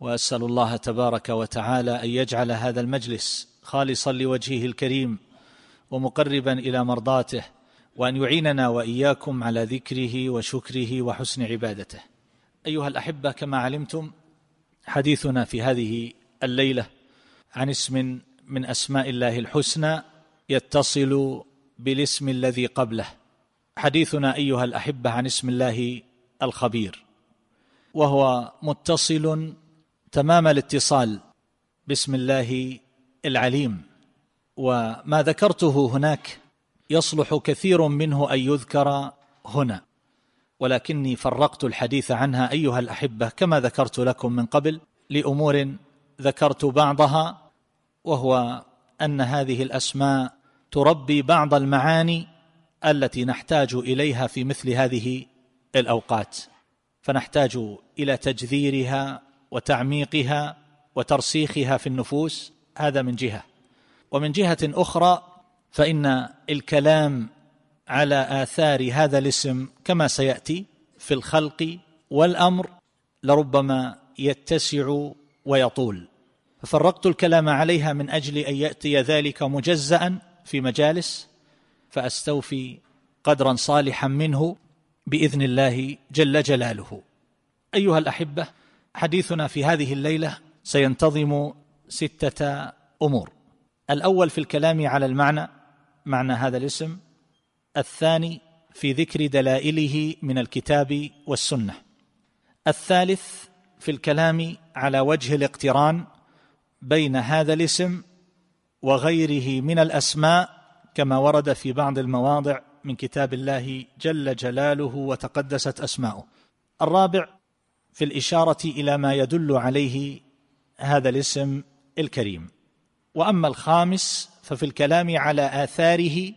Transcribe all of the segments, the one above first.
وأسأل الله تبارك وتعالى أن يجعل هذا المجلس خالصا لوجهه الكريم ومقربا إلى مرضاته وأن يعيننا وإياكم على ذكره وشكره وحسن عبادته. أيها الأحبة كما علمتم حديثنا في هذه الليلة عن اسم من أسماء الله الحسنى يتصل بالاسم الذي قبله. حديثنا أيها الأحبة عن اسم الله الخبير وهو متصل تمام الاتصال. بسم الله العليم. وما ذكرته هناك يصلح كثير منه أن يذكر هنا. ولكني فرقت الحديث عنها أيها الأحبة كما ذكرت لكم من قبل لأمور ذكرت بعضها وهو أن هذه الأسماء تربي بعض المعاني التي نحتاج إليها في مثل هذه الأوقات. فنحتاج إلى تجذيرها وتعميقها وترسيخها في النفوس هذا من جهة. ومن جهة أخرى فإن الكلام على آثار هذا الاسم كما سيأتي في الخلق والأمر لربما يتسع ويطول. ففرقت الكلام عليها من أجل أن يأتي ذلك مجزا في مجالس فأستوفي قدرا صالحا منه بإذن الله جل جلاله. أيها الأحبة حديثنا في هذه الليلة سينتظم ستة أمور. الأول في الكلام على المعنى معنى هذا الاسم. الثاني في ذكر دلائله من الكتاب والسنة. الثالث في الكلام على وجه الاقتران بين هذا الاسم وغيره من الأسماء كما ورد في بعض المواضع من كتاب الله جل جلاله وتقدست أسماؤه. الرابع في الإشارة إلى ما يدل عليه هذا الاسم الكريم. وأما الخامس ففي الكلام على آثاره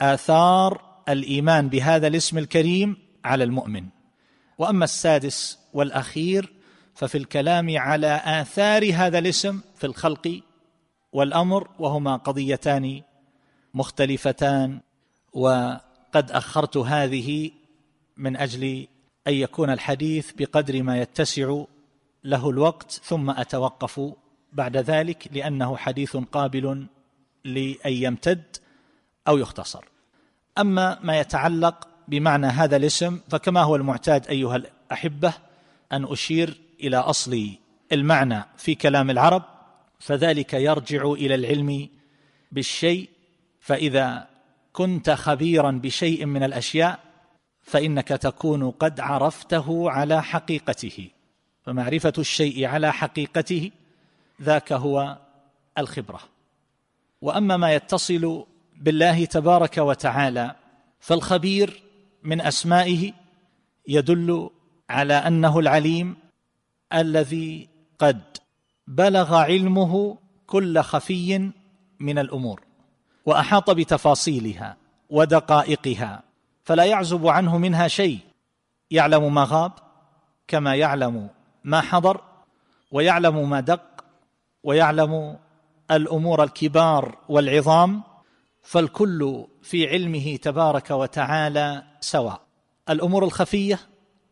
آثار الإيمان بهذا الاسم الكريم على المؤمن. وأما السادس والأخير ففي الكلام على آثار هذا الاسم في الخلق والأمر وهما قضيتان مختلفتان وقد أخرت هذه من أجل أن يكون الحديث بقدر ما يتسع له الوقت ثم أتوقف بعد ذلك لأنه حديث قابل لأن يمتد أو يختصر. أما ما يتعلق بمعنى هذا الاسم فكما هو المعتاد أيها الأحبة أن أشير إلى أصل المعنى في كلام العرب فذلك يرجع إلى العلم بالشيء فإذا كنت خبيرا بشيء من الأشياء فإنك تكون قد عرفته على حقيقته. فمعرفة الشيء على حقيقته ذاك هو الخبرة. وأما ما يتصل بالله تبارك وتعالى فالخبير من أسمائه يدل على أنه العليم الذي قد بلغ علمه كل خفي من الأمور وأحاط بتفاصيلها ودقائقها فلا يعزب عنه منها شيء. يعلم ما غاب كما يعلم ما حضر ويعلم ما دق ويعلم الأمور الكبار والعظام فالكل في علمه تبارك وتعالى سواء. الأمور الخفية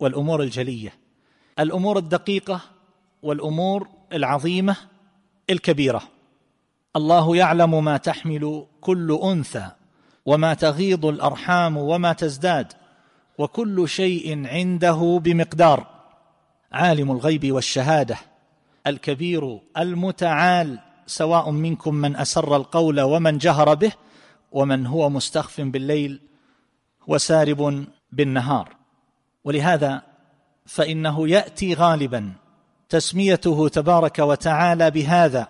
والأمور الجلية الأمور الدقيقة والأمور العظيمة الكبيرة. الله يعلم ما تحمل كل أنثى وما تغيض الأرحام وما تزداد وكل شيء عنده بمقدار. عالم الغيب والشهادة الكبير المتعال سواء منكم من أسر القول ومن جهر به ومن هو مستخف بالليل وسارب بالنهار. ولهذا فإنه يأتي غالبا تسميته تبارك وتعالى بهذا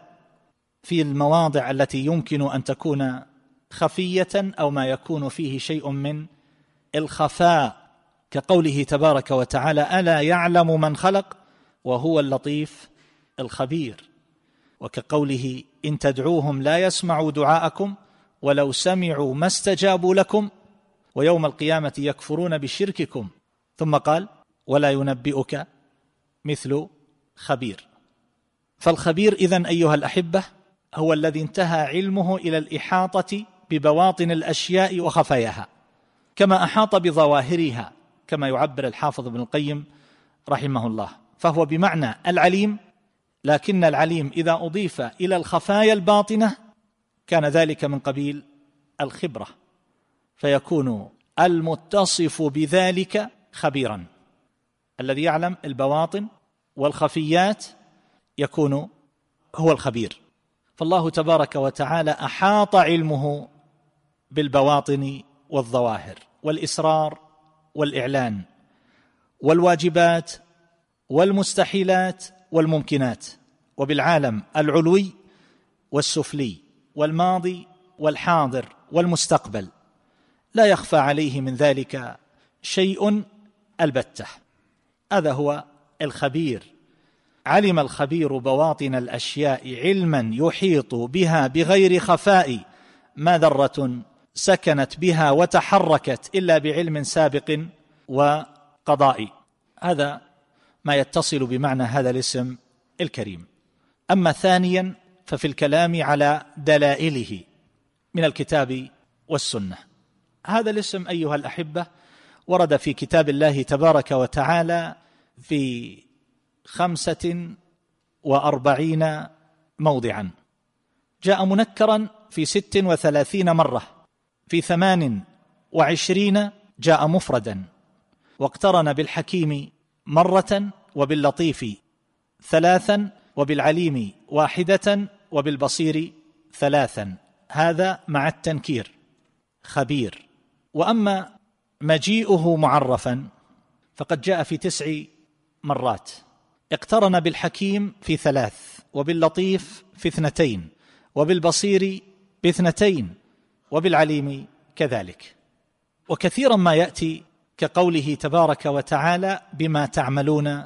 في المواضع التي يمكن أن تكون خفية أو ما يكون فيه شيء من الخفاء كقوله تبارك وتعالى ألا يعلم من خلق؟ وهو اللطيف الخبير. وكقوله إن تدعوهم لا يسمعوا دعاءكم ولو سمعوا ما استجابوا لكم ويوم القيامة يكفرون بشرككم. ثم قال ولا ينبئك مثل خبير. فالخبير إذن أيها الأحبة هو الذي انتهى علمه إلى الإحاطة ببواطن الأشياء وخفاياها كما أحاط بظواهرها كما يعبر الحافظ ابن القيم رحمه الله. فهو بمعنى العليم لكن العليم إذا أضيف إلى الخفايا الباطنة كان ذلك من قبيل الخبرة فيكون المتصف بذلك خبيرا. الذي يعلم البواطن والخفيات يكون هو الخبير. فالله تبارك وتعالى أحاط علمه بالبواطن والظواهر والاسرار والإعلان والواجبات والمستحيلات والممكنات وبالعالم العلوي والسفلي والماضي والحاضر والمستقبل. لا يخفى عليه من ذلك شيء البتة. هذا هو الخبير. علم الخبير بواطن الأشياء علما يحيط بها بغير خفاء ما ذرة سكنت بها وتحركت إلا بعلم سابق وقضاء هذا ما يتصل بمعنى هذا الاسم الكريم. أما ثانيا ففي الكلام على دلائله من الكتاب والسنة. هذا الاسم أيها الأحبة ورد في كتاب الله تبارك وتعالى في خمسة وأربعين موضعا. جاء منكرا في ست وثلاثين مرة. في ثمان وعشرين جاء مفردا واقترن بالحكيم مرة وباللطيف ثلاثا وبالعليم واحدة وبالبصير ثلاثا. هذا مع التنكير. خبير. وأما مجيئه معرفا فقد جاء في تسع مرات. اقترن بالحكيم في ثلاث وباللطيف في اثنتين وبالبصير باثنتين. وبالعليم كذلك. وكثيرا ما يأتي كقوله تبارك وتعالى بما تعملون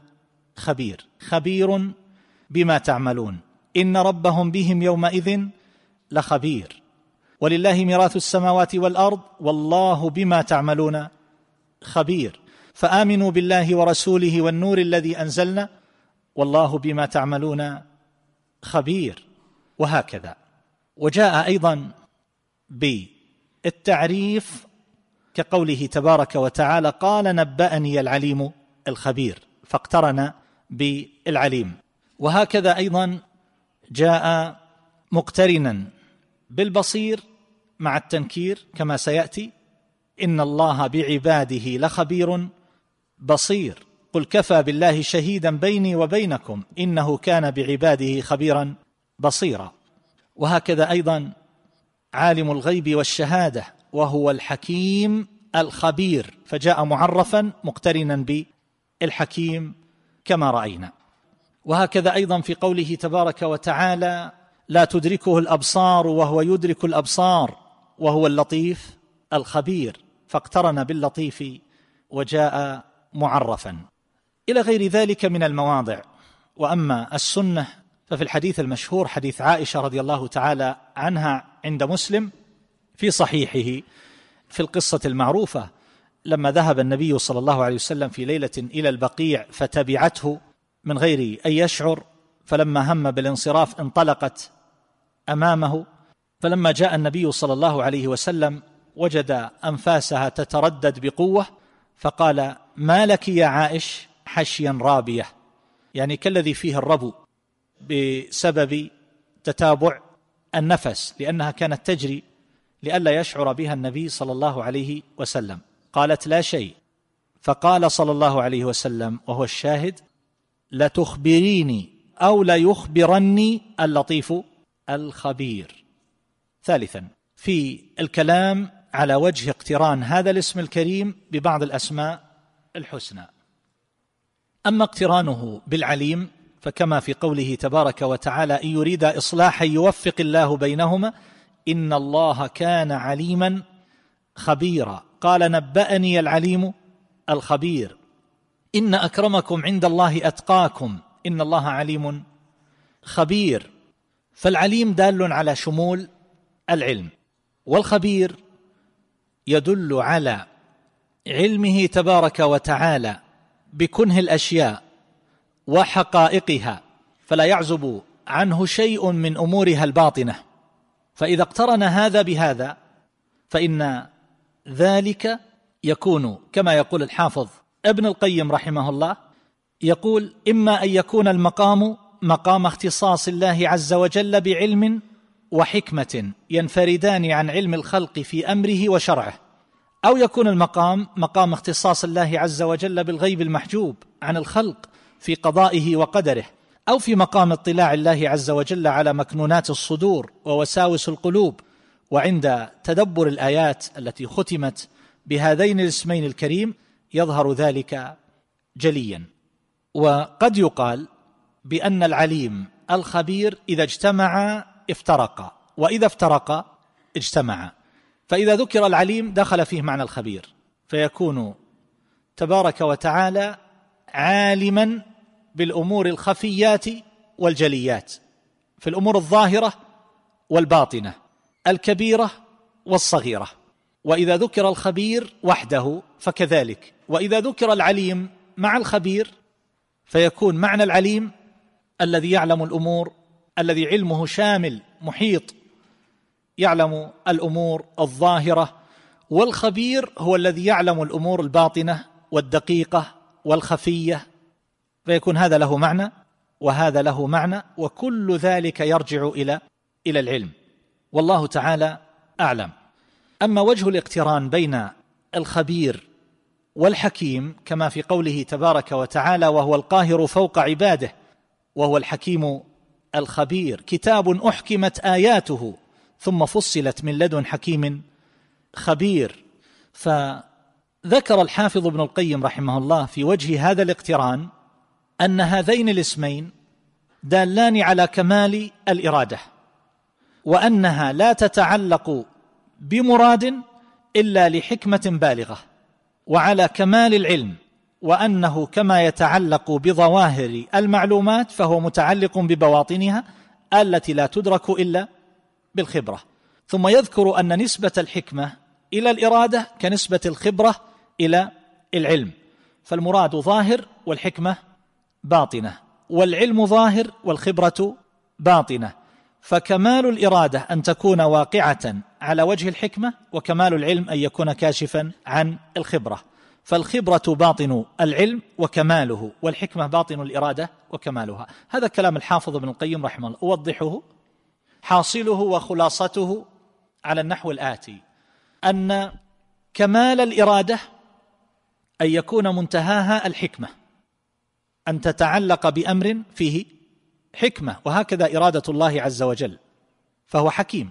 خبير. خبير بما تعملون. إن ربهم بهم يومئذ لخبير. ولله ميراث السماوات والأرض والله بما تعملون خبير. فآمنوا بالله ورسوله والنور الذي أنزلنا والله بما تعملون خبير. وهكذا. وجاء أيضا بالتعريف كقوله تبارك وتعالى قال نبأني العليم الخبير فاقترن بالعليم. وهكذا أيضا جاء مقترنا بالبصير مع التنكير كما سيأتي إن الله بعباده لخبير بصير. قل كفى بالله شهيدا بيني وبينكم إنه كان بعباده خبيرا بصيرا. وهكذا أيضا عالم الغيب والشهادة وهو الحكيم الخبير. فجاء معرفا مقترنا بالحكيم كما رأينا. وهكذا أيضا في قوله تبارك وتعالى لا تدركه الأبصار وهو يدرك الأبصار وهو اللطيف الخبير. فاقترن باللطيف وجاء معرفا. إلى غير ذلك من المواضع. وأما السنة ففي الحديث المشهور حديث عائشة رضي الله تعالى عنها عند مسلم في صحيحه في القصة المعروفة لما ذهب النبي صلى الله عليه وسلم في ليلة إلى البقيع فتبعته من غير أن يشعر فلما هم بالانصراف انطلقت أمامه فلما جاء النبي صلى الله عليه وسلم وجد أنفاسها تتردد بقوة فقال ما لك يا عائش حشيا رابية؟ يعني كالذي فيه الربو. بسبب تتابع النفس لأنها كانت تجري لئلا يشعر بها النبي صلى الله عليه وسلم. قالت لا شيء. فقال صلى الله عليه وسلم وهو الشاهد لتخبريني أو ليخبرني اللطيف الخبير. ثالثا في الكلام على وجه اقتران هذا الاسم الكريم ببعض الأسماء الحسنى. أما اقترانه بالعليم فكما في قوله تبارك وتعالى إن يريد إصلاحا يوفق الله بينهما إن الله كان عليما خبيرا. قال نبأني العليم الخبير. إن أكرمكم عند الله أتقاكم إن الله عليم خبير. فالعليم دال على شمول العلم والخبير يدل على علمه تبارك وتعالى بكنه الأشياء. وحقائقها فلا يعزب عنه شيء من أمورها الباطنة. فإذا اقترن هذا بهذا فإن ذلك يكون كما يقول الحافظ ابن القيم رحمه الله يقول إما أن يكون المقام مقام اختصاص الله عز وجل بعلم وحكمة ينفردان عن علم الخلق في أمره وشرعه أو يكون المقام مقام اختصاص الله عز وجل بالغيب المحجوب عن الخلق في قضائه وقدره أو في مقام اطلاع الله عز وجل على مكنونات الصدور ووساوس القلوب وعند تدبر الآيات التي ختمت بهذين الاسمين الكريم يظهر ذلك جليا. وقد يقال بأن العليم الخبير إذا اجتمعا افترقا وإذا افترقا اجتمعا فإذا ذكر العليم دخل فيه معنى الخبير فيكون تبارك وتعالى عالما بالأمور الخفيات والجليات في الأمور الظاهرة والباطنة الكبيرة والصغيرة. وإذا ذكر الخبير وحده فكذلك. وإذا ذكر العليم مع الخبير فيكون معنى العليم الذي يعلم الأمور الذي علمه شامل محيط يعلم الأمور الظاهرة والخبير هو الذي يعلم الأمور الباطنة والدقيقة والخفية فيكون هذا له معنى وهذا له معنى وكل ذلك يرجع إلى إلى العلم. والله تعالى أعلم. أما وجه الاقتران بين الخبير والحكيم كما في قوله تبارك وتعالى وهو القاهر فوق عباده وهو الحكيم الخبير. كتاب أحكمت آياته ثم فصلت من لدن حكيم خبير. فذكر الحافظ ابن القيم رحمه الله في وجه هذا الاقتران أن هذين الاسمين دالان على كمال الإرادة وأنها لا تتعلق بمراد إلا لحكمة بالغة وعلى كمال العلم وأنه كما يتعلق بظواهر المعلومات فهو متعلق ببواطنها التي لا تدرك إلا بالخبرة. ثم يذكر أن نسبة الحكمة إلى الإرادة كنسبة الخبرة إلى العلم فالمراد ظاهر والحكمة باطنة والعلم ظاهر والخبرة باطنة. فكمال الإرادة أن تكون واقعة على وجه الحكمة وكمال العلم أن يكون كاشفا عن الخبرة. فالخبرة باطن العلم وكماله والحكمة باطن الإرادة وكمالها. هذا كلام الحافظ ابن القيم رحمه الله. أوضحه؟ حاصله وخلاصته على النحو الآتي. أن كمال الإرادة أن يكون منتهاها الحكمة. أن تتعلق بأمر فيه حكمة وهكذا إرادة الله عز وجل فهو حكيم.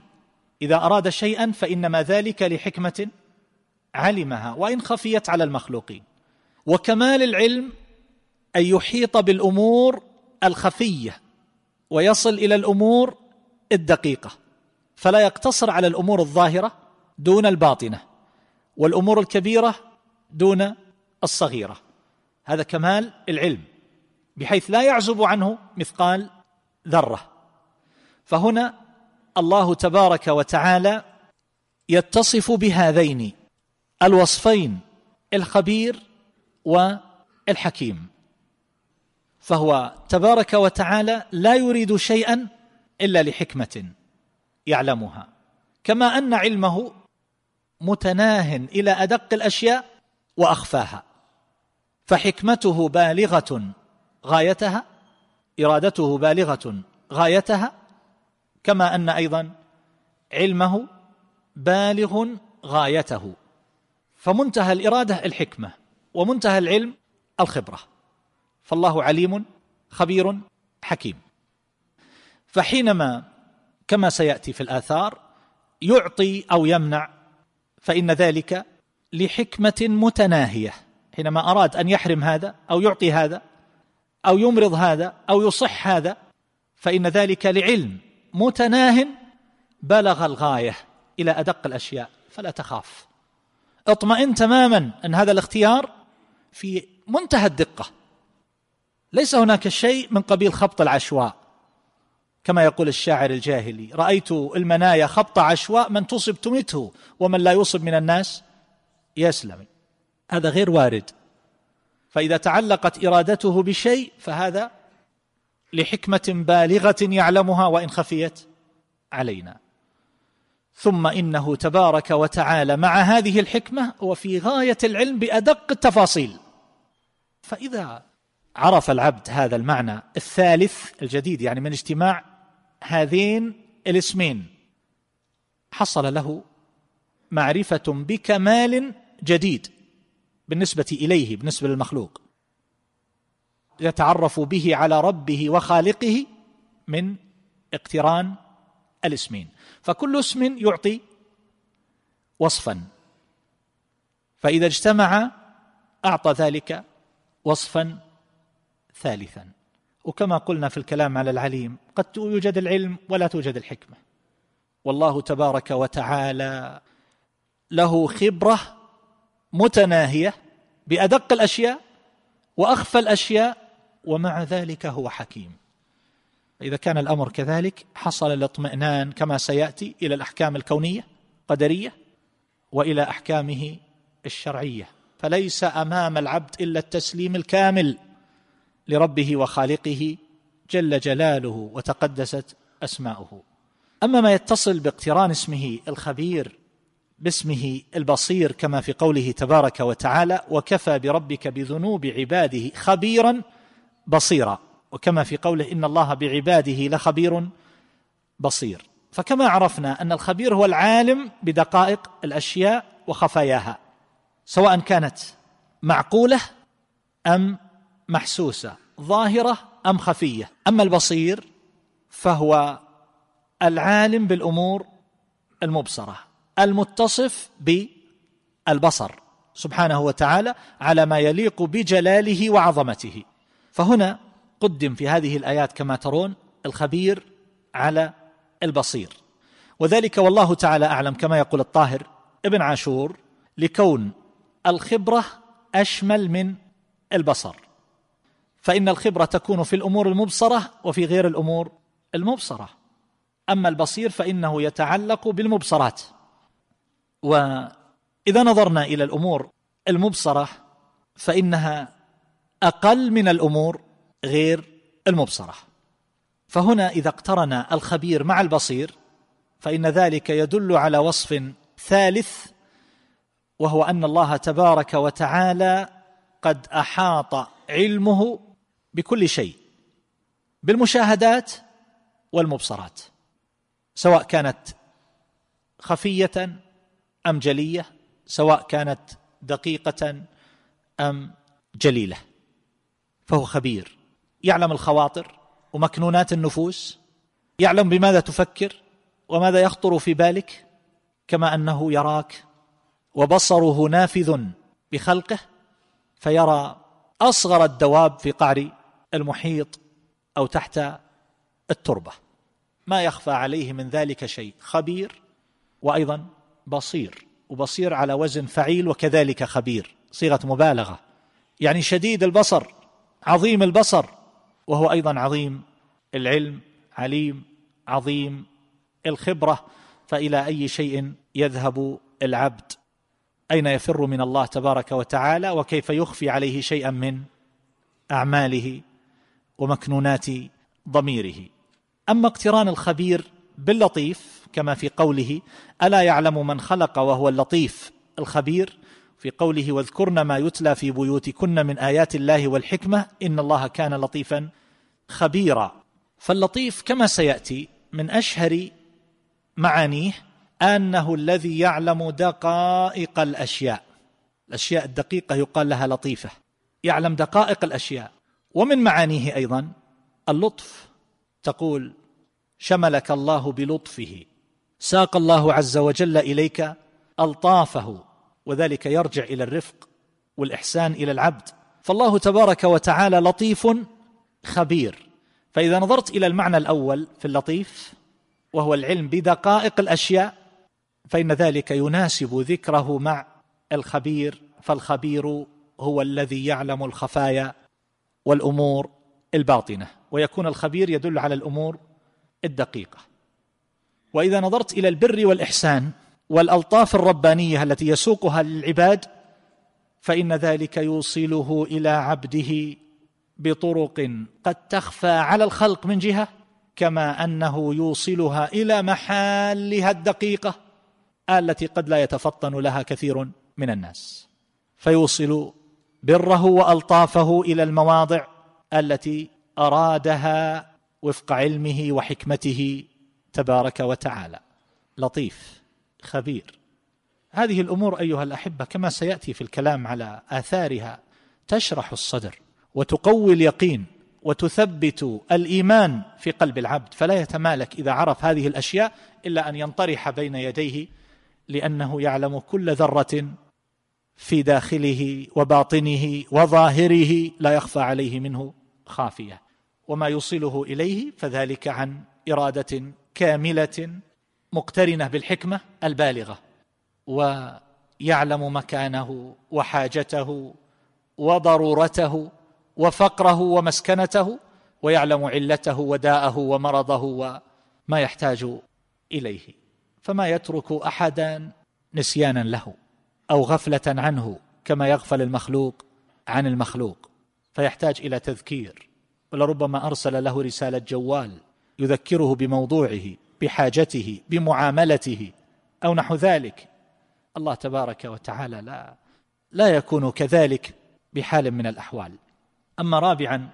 إذا أراد شيئا فإنما ذلك لحكمة علمها وإن خفيت على المخلوقين. وكمال العلم أن يحيط بالأمور الخفية ويصل إلى الأمور الدقيقة. فلا يقتصر على الأمور الظاهرة دون الباطنة والأمور الكبيرة دون الصغيرة. هذا كمال العلم. بحيث لا يعزب عنه مثقال ذرة. فهنا الله تبارك وتعالى يتصف بهذين الوصفين الخبير والحكيم. فهو تبارك وتعالى لا يريد شيئا إلا لحكمة يعلمها. كما أن علمه متناه إلى أدق الأشياء وأخفاها. فحكمته بالغة غايتها إرادته بالغة غايتها كما أن أيضا علمه بالغ غايته. فمنتهى الإرادة الحكمة ومنتهى العلم الخبرة. فالله عليم خبير حكيم. فحينما كما سيأتي في الآثار يعطي أو يمنع فإن ذلك لحكمة متناهية. حينما أراد أن يحرم هذا أو يعطي هذا أو يمرض هذا أو يصح هذا فإن ذلك لعلم متناه بلغ الغاية إلى أدق الأشياء فلا تخاف. اطمئن تماما أن هذا الاختيار في منتهى الدقة. ليس هناك شيء من قبيل خبط العشواء. كما يقول الشاعر الجاهلي رأيت المنايا خبط عشواء من تصب تمته ومن لا يصب من الناس يسلم. هذا غير وارد. فإذا تعلقت إرادته بشيء فهذا لحكمة بالغة يعلمها وإن خفيت علينا. ثم إنه تبارك وتعالى مع هذه الحكمة وفي غاية العلم بأدق التفاصيل. فإذا عرف العبد هذا المعنى الثالث الجديد يعني من اجتماع هذين الاسمين حصل له معرفة بكمال جديد. بالنسبة إليه بالنسبة للمخلوق. يتعرف به على ربه وخالقه من اقتران الاسمين. فكل اسم يعطي وصفا. فإذا اجتمع أعطى ذلك وصفا ثالثا. وكما قلنا في الكلام على العليم قد يوجد العلم ولا توجد الحكمة. والله تبارك وتعالى له خبرة متناهية بأدق الأشياء وأخفى الأشياء ومع ذلك هو حكيم. إذا كان الأمر كذلك حصل الاطمئنان كما سيأتي إلى الأحكام الكونية قدرية وإلى أحكامه الشرعية. فليس أمام العبد إلا التسليم الكامل لربه وخالقه جل جلاله وتقدست أسماؤه. أما ما يتصل باقتران اسمه الخبير باسمه البصير كما في قوله تبارك وتعالى وكفى بربك بذنوب عباده خبيرا بصيرا وكما في قوله إن الله بعباده لخبير بصير فكما عرفنا أن الخبير هو العالم بدقائق الأشياء وخفاياها سواء كانت معقولة أم محسوسة ظاهرة أم خفية. أما البصير فهو العالم بالأمور المبصرة. المتصف بالبصر سبحانه وتعالى على ما يليق بجلاله وعظمته. فهنا قدم في هذه الآيات كما ترون الخبير على البصير. وذلك والله تعالى أعلم كما يقول الطاهر ابن عاشور لكون الخبرة أشمل من البصر. فإن الخبرة تكون في الأمور المبصرة وفي غير الأمور المبصرة. أما البصير فإنه يتعلق بالمبصرات. وإذا نظرنا إلى الأمور المبصرة فإنها أقل من الأمور غير المبصرة. فهنا إذا اقترن الخبير مع البصير فإن ذلك يدل على وصف ثالث وهو أن الله تبارك وتعالى قد أحاط علمه بكل شيء بالمشاهدات والمبصرات سواء كانت خفية أم جلية سواء كانت دقيقة أم جليلة. فهو خبير. يعلم الخواطر ومكنونات النفوس. يعلم بماذا تفكر وماذا يخطر في بالك كما أنه يراك. وبصره نافذ بخلقه فيرى أصغر الدواب في قعر المحيط أو تحت التربة. ما يخفى عليه من ذلك شيء. خبير وأيضا بصير وبصير على وزن فعيل وكذلك خبير صيغة مبالغة. يعني شديد البصر عظيم البصر وهو أيضا عظيم العلم عليم عظيم الخبرة فإلى أي شيء يذهب العبد؟ أين يفر من الله تبارك وتعالى؟ وكيف يخفي عليه شيئا من أعماله ومكنونات ضميره؟ أما اقتران الخبير باللطيف كما في قوله ألا يعلم من خلق وهو اللطيف الخبير؟ في قوله واذكرن ما يتلى في بيوتكن من آيات الله والحكمة إن الله كان لطيفا خبيرا. فاللطيف كما سيأتي من أشهر معانيه أنه الذي يعلم دقائق الأشياء. الأشياء الدقيقة يقال لها لطيفة. يعلم دقائق الأشياء. ومن معانيه أيضا اللطف. تقول شملك الله بلطفه. ساق الله عز وجل إليك ألطافه وذلك يرجع إلى الرفق والإحسان إلى العبد. فالله تبارك وتعالى لطيف خبير. فإذا نظرت إلى المعنى الأول في اللطيف وهو العلم بدقائق الأشياء فإن ذلك يناسب ذكره مع الخبير. فالخبير هو الذي يعلم الخفايا والأمور الباطنة ويكون الخبير يدل على الأمور الدقيقة. وإذا نظرت إلى البر والإحسان والألطاف الربانية التي يسوقها للعباد فإن ذلك يوصله إلى عبده بطرق قد تخفى على الخلق من جهة كما أنه يوصلها إلى محالها الدقيقة التي قد لا يتفطن لها كثير من الناس. فيوصل بره وألطافه إلى المواضع التي أرادها وفق علمه وحكمته تبارك وتعالى. لطيف خبير. هذه الأمور أيها الأحبة كما سيأتي في الكلام على آثارها تشرح الصدر وتقوي اليقين وتثبت الإيمان في قلب العبد. فلا يتمالك إذا عرف هذه الأشياء إلا أن ينطرح بين يديه لأنه يعلم كل ذرة في داخله وباطنه وظاهره لا يخفى عليه منه خافية. وما يوصله إليه فذلك عن إرادة كاملة مقترنة بالحكمة البالغة ويعلم مكانه وحاجته وضرورته وفقره ومسكنته ويعلم علته وداءه ومرضه وما يحتاج إليه. فما يترك أحدا نسيانا له أو غفلة عنه كما يغفل المخلوق عن المخلوق فيحتاج إلى تذكير. ولربما أرسل له رسالة جوال يذكره بموضوعه بحاجته بمعاملته أو نحو ذلك. الله تبارك وتعالى لا لا يكون كذلك بحال من الأحوال. أما رابعا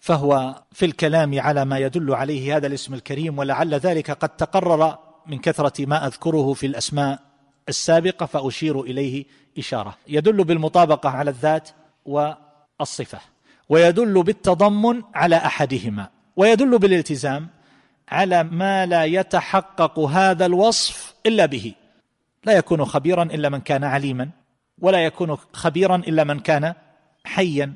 فهو في الكلام على ما يدل عليه هذا الاسم الكريم ولعل ذلك قد تقرر من كثرة ما أذكره في الأسماء السابقة فأشير إليه إشارة. يدل بالمطابقة على الذات والصفة ويدل بالتضمن على أحدهما ويدل بالالتزام على ما لا يتحقق هذا الوصف إلا به. لا يكون خبيرا إلا من كان عليما ولا يكون خبيرا إلا من كان حيا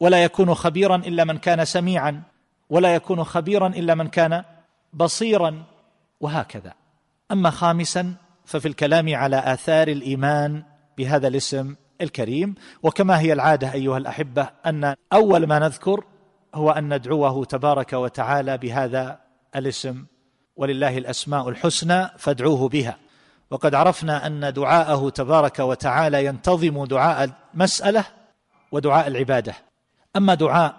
ولا يكون خبيرا إلا من كان سميعا ولا يكون خبيرا إلا من كان بصيرا وهكذا. أما خامسا ففي الكلام على آثار الإيمان بهذا الاسم الكريم وكما هي العادة أيها الأحبة أن أول ما نذكر هو أن ندعوه تبارك وتعالى بهذا الاسم ولله الأسماء الحسنى فادعوه بها. وقد عرفنا أن دعاءه تبارك وتعالى ينتظم دعاء المسألة ودعاء العبادة. أما دعاء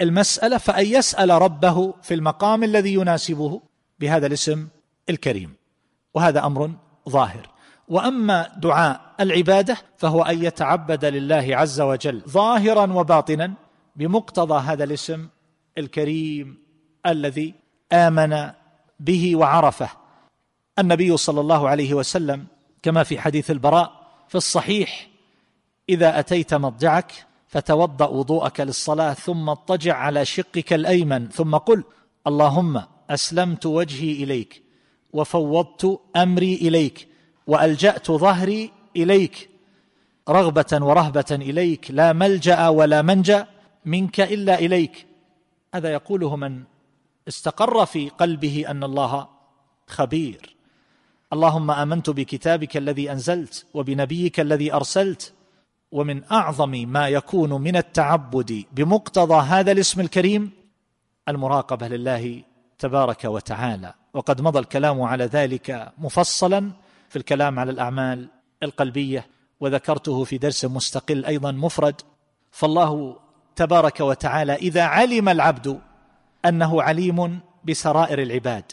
المسألة فأن يسأل ربه في المقام الذي يناسبه بهذا الاسم الكريم. وهذا أمر ظاهر. وأما دعاء العبادة فهو أن يتعبد لله عز وجل ظاهرا وباطنا بمقتضى هذا الاسم الكريم الذي آمن به وعرفه. النبي صلى الله عليه وسلم كما في حديث البراء في الصحيح إذا أتيت مضجعك فتوضأ وضوءك للصلاة ثم اضطجع على شقك الأيمن ثم قل اللهم أسلمت وجهي إليك وفوضت أمري إليك وألجأت ظهري إليك رغبة ورهبة إليك لا ملجأ ولا منجأ منك إلا إليك. هذا يقوله من استقر في قلبه أن الله خبير. اللهم آمنت بكتابك الذي أنزلت وبنبيك الذي أرسلت ومن أعظم ما يكون من التعبد بمقتضى هذا الاسم الكريم المراقبة لله تبارك وتعالى. وقد مضى الكلام على ذلك مفصلا في الكلام على الأعمال القلبية وذكرته في درس مستقل أيضا مفرد. فالله تبارك وتعالى إذا علم العبد أنه عليم بسرائر العباد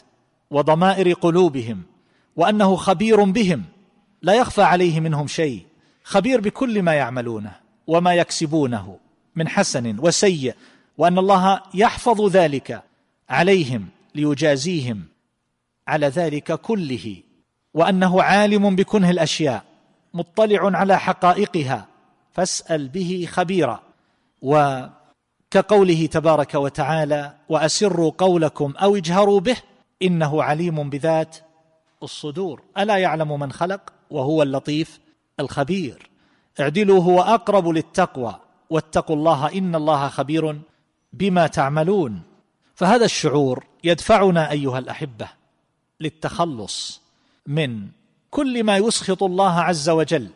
وضمائر قلوبهم وأنه خبير بهم. لا يخفى عليه منهم شيء. خبير بكل ما يعملونه وما يكسبونه من حسن وسيء وأن الله يحفظ ذلك عليهم ليجازيهم على ذلك كله. وأنه عالم بكنه الأشياء مطلع على حقائقها. فاسأل به خبيرا. وكقوله تبارك وتعالى وأسروا قولكم أو اجهروا به إنه عليم بذات الصدور. ألا يعلم من خلق؟ وهو اللطيف الخبير. اعدلوا هو أقرب للتقوى واتقوا الله إن الله خبير بما تعملون. فهذا الشعور يدفعنا أيها الأحبة للتخلص من كل ما يسخط الله عز وجل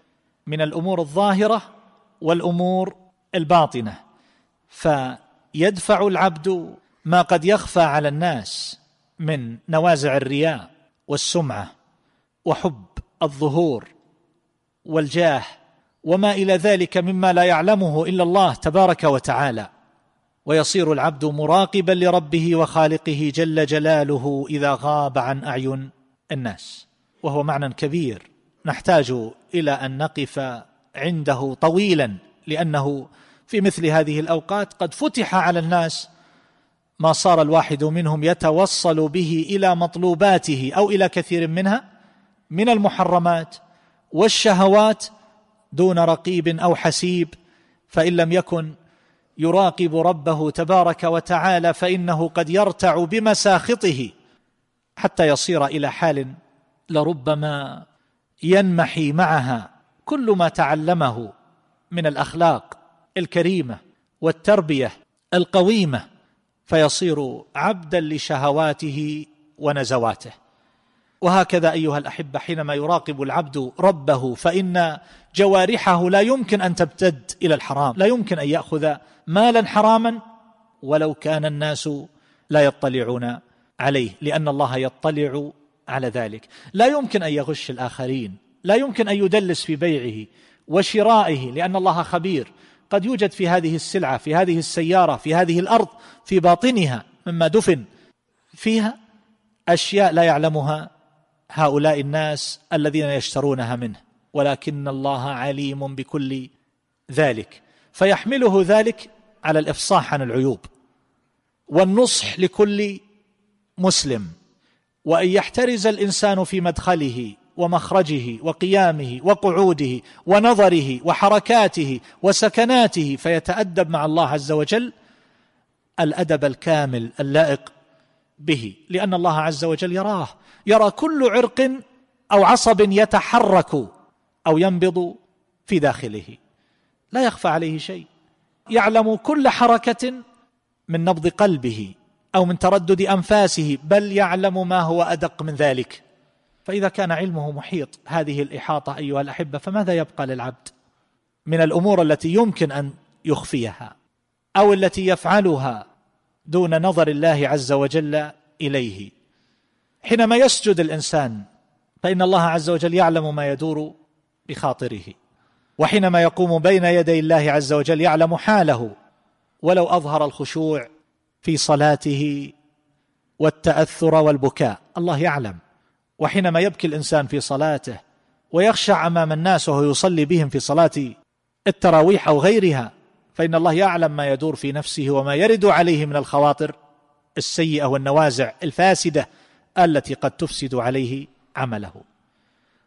من الأمور الظاهرة والأمور الباطنة. يدفع العبد ما قد يخفى على الناس من نوازع الرياء والسمعة وحب الظهور والجاه وما إلى ذلك مما لا يعلمه إلا الله تبارك وتعالى. ويصير العبد مراقبا لربه وخالقه جل جلاله إذا غاب عن أعين الناس. وهو معنى كبير. نحتاج إلى أن نقف عنده طويلا لأنه في مثل هذه الأوقات قد فتح على الناس ما صار الواحد منهم يتوصل به إلى مطلوباته أو إلى كثير منها من المحرمات والشهوات دون رقيب أو حسيب فإن لم يكن يراقب ربه تبارك وتعالى فإنه قد يرتع بمساخطه حتى يصير إلى حال لربما ينمحي معها كل ما تعلمه من الأخلاق. الكريمة والتربية القويمة فيصير عبدا لشهواته ونزواته. وهكذا أيها الأحبة حينما يراقب العبد ربه فإن جوارحه لا يمكن أن تبتد إلى الحرام. لا يمكن أن يأخذ مالا حراما ولو كان الناس لا يطلعون عليه لأن الله يطلع على ذلك. لا يمكن أن يغش الآخرين لا يمكن أن يدلس في بيعه وشرائه لأن الله خبير. قد يوجد في هذه السلعة في هذه السيارة في هذه الأرض في باطنها مما دفن. فيها أشياء لا يعلمها هؤلاء الناس الذين يشترونها منه. ولكن الله عليم بكل ذلك. فيحمله ذلك على الإفصاح عن العيوب. والنصح لكل مسلم. وأن يحترز الإنسان في مدخله ومخرجه وقيامه وقعوده ونظره وحركاته وسكناته فيتأدب مع الله عز وجل الأدب الكامل اللائق به لأن الله عز وجل يراه يرى كل عرق أو عصب يتحرك أو ينبض في داخله. لا يخفى عليه شيء. يعلم كل حركة من نبض قلبه أو من تردد أنفاسه بل يعلم ما هو أدق من ذلك. فإذا كان علمه محيط هذه الإحاطة أيها الأحبة فماذا يبقى للعبد من الأمور التي يمكن أن يخفيها أو التي يفعلها دون نظر الله عز وجل إليه؟ حينما يسجد الإنسان فإن الله عز وجل يعلم ما يدور بخاطره وحينما يقوم بين يدي الله عز وجل يعلم حاله ولو أظهر الخشوع في صلاته والتأثر والبكاء الله يعلم وحينما يبكي الإنسان في صلاته ويخشع أمام الناس وهو يصلي بهم في صلاة التراويح أو غيرها فإن الله يعلم ما يدور في نفسه وما يرد عليه من الخواطر السيئة والنوازع الفاسدة التي قد تفسد عليه عمله.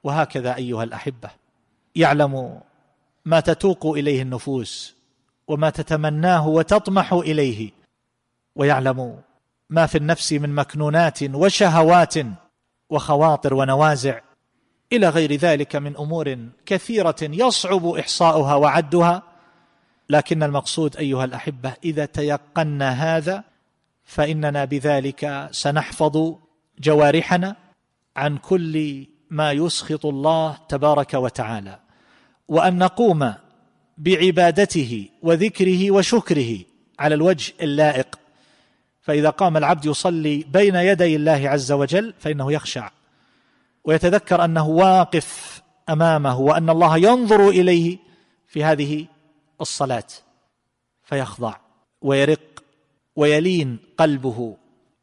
وهكذا أيها الأحبة يعلم ما تتوق إليه النفوس وما تتمناه وتطمح إليه ويعلم ما في النفس من مكنونات وشهوات وخواطر ونوازع. إلى غير ذلك من أمور كثيرة يصعب إحصاؤها وعدها. لكن المقصود أيها الأحبة إذا تيقنا هذا فإننا بذلك سنحفظ جوارحنا عن كل ما يسخط الله تبارك وتعالى. وأن نقوم بعبادته وذكره وشكره على الوجه اللائق. فإذا قام العبد يصلي بين يدي الله عز وجل فإنه يخشع. ويتذكر أنه واقف أمامه وأن الله ينظر إليه في هذه الصلاة فيخضع ويرق ويلين قلبه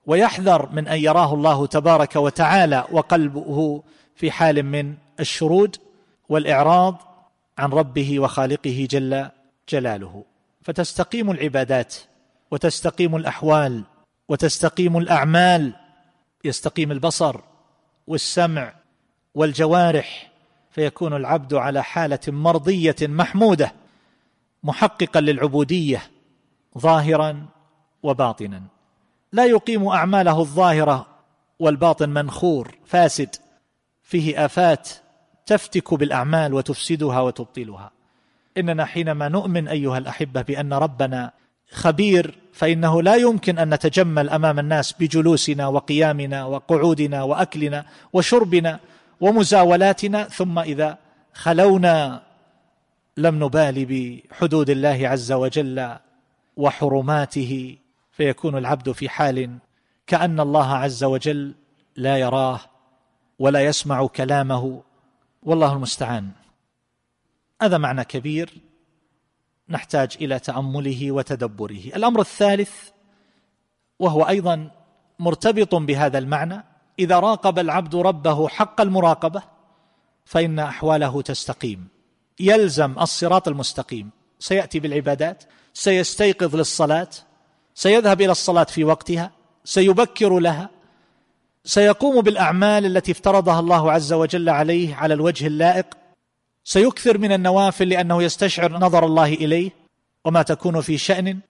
ويحذر من أن يراه الله تبارك وتعالى وقلبه في حال من الشرود والإعراض عن ربه وخالقه جل جلاله. فتستقيم العبادات وتستقيم الأحوال وتستقيم الأعمال يستقيم البصر والسمع والجوارح فيكون العبد على حالة مرضية محمودة محققا للعبودية ظاهرا وباطنا. لا يقيم أعماله الظاهرة والباطن منخور فاسد. فيه آفات تفتك بالأعمال وتفسدها وتبطلها. إننا حينما نؤمن أيها الأحبة بأن ربنا خبير فإنه لا يمكن أن نتجمل أمام الناس بجلوسنا وقيامنا وقعودنا وأكلنا وشربنا ومزاولاتنا ثم إذا خلونا لم نبال بحدود الله عز وجل وحرماته فيكون العبد في حال كأن الله عز وجل لا يراه ولا يسمع كلامه. والله المستعان. هذا معنى كبير. نحتاج إلى تأمله وتدبره. الأمر الثالث وهو أيضا مرتبط بهذا المعنى إذا راقب العبد ربه حق المراقبة فإن أحواله تستقيم. يلزم الصراط المستقيم. سيأتي بالعبادات سيستيقظ للصلاة سيذهب إلى الصلاة في وقتها سيبكر لها سيقوم بالأعمال التي افترضها الله عز وجل عليه على الوجه اللائق سيكثر من النوافل لأنه يستشعر نظر الله إليه وما تكون في شأن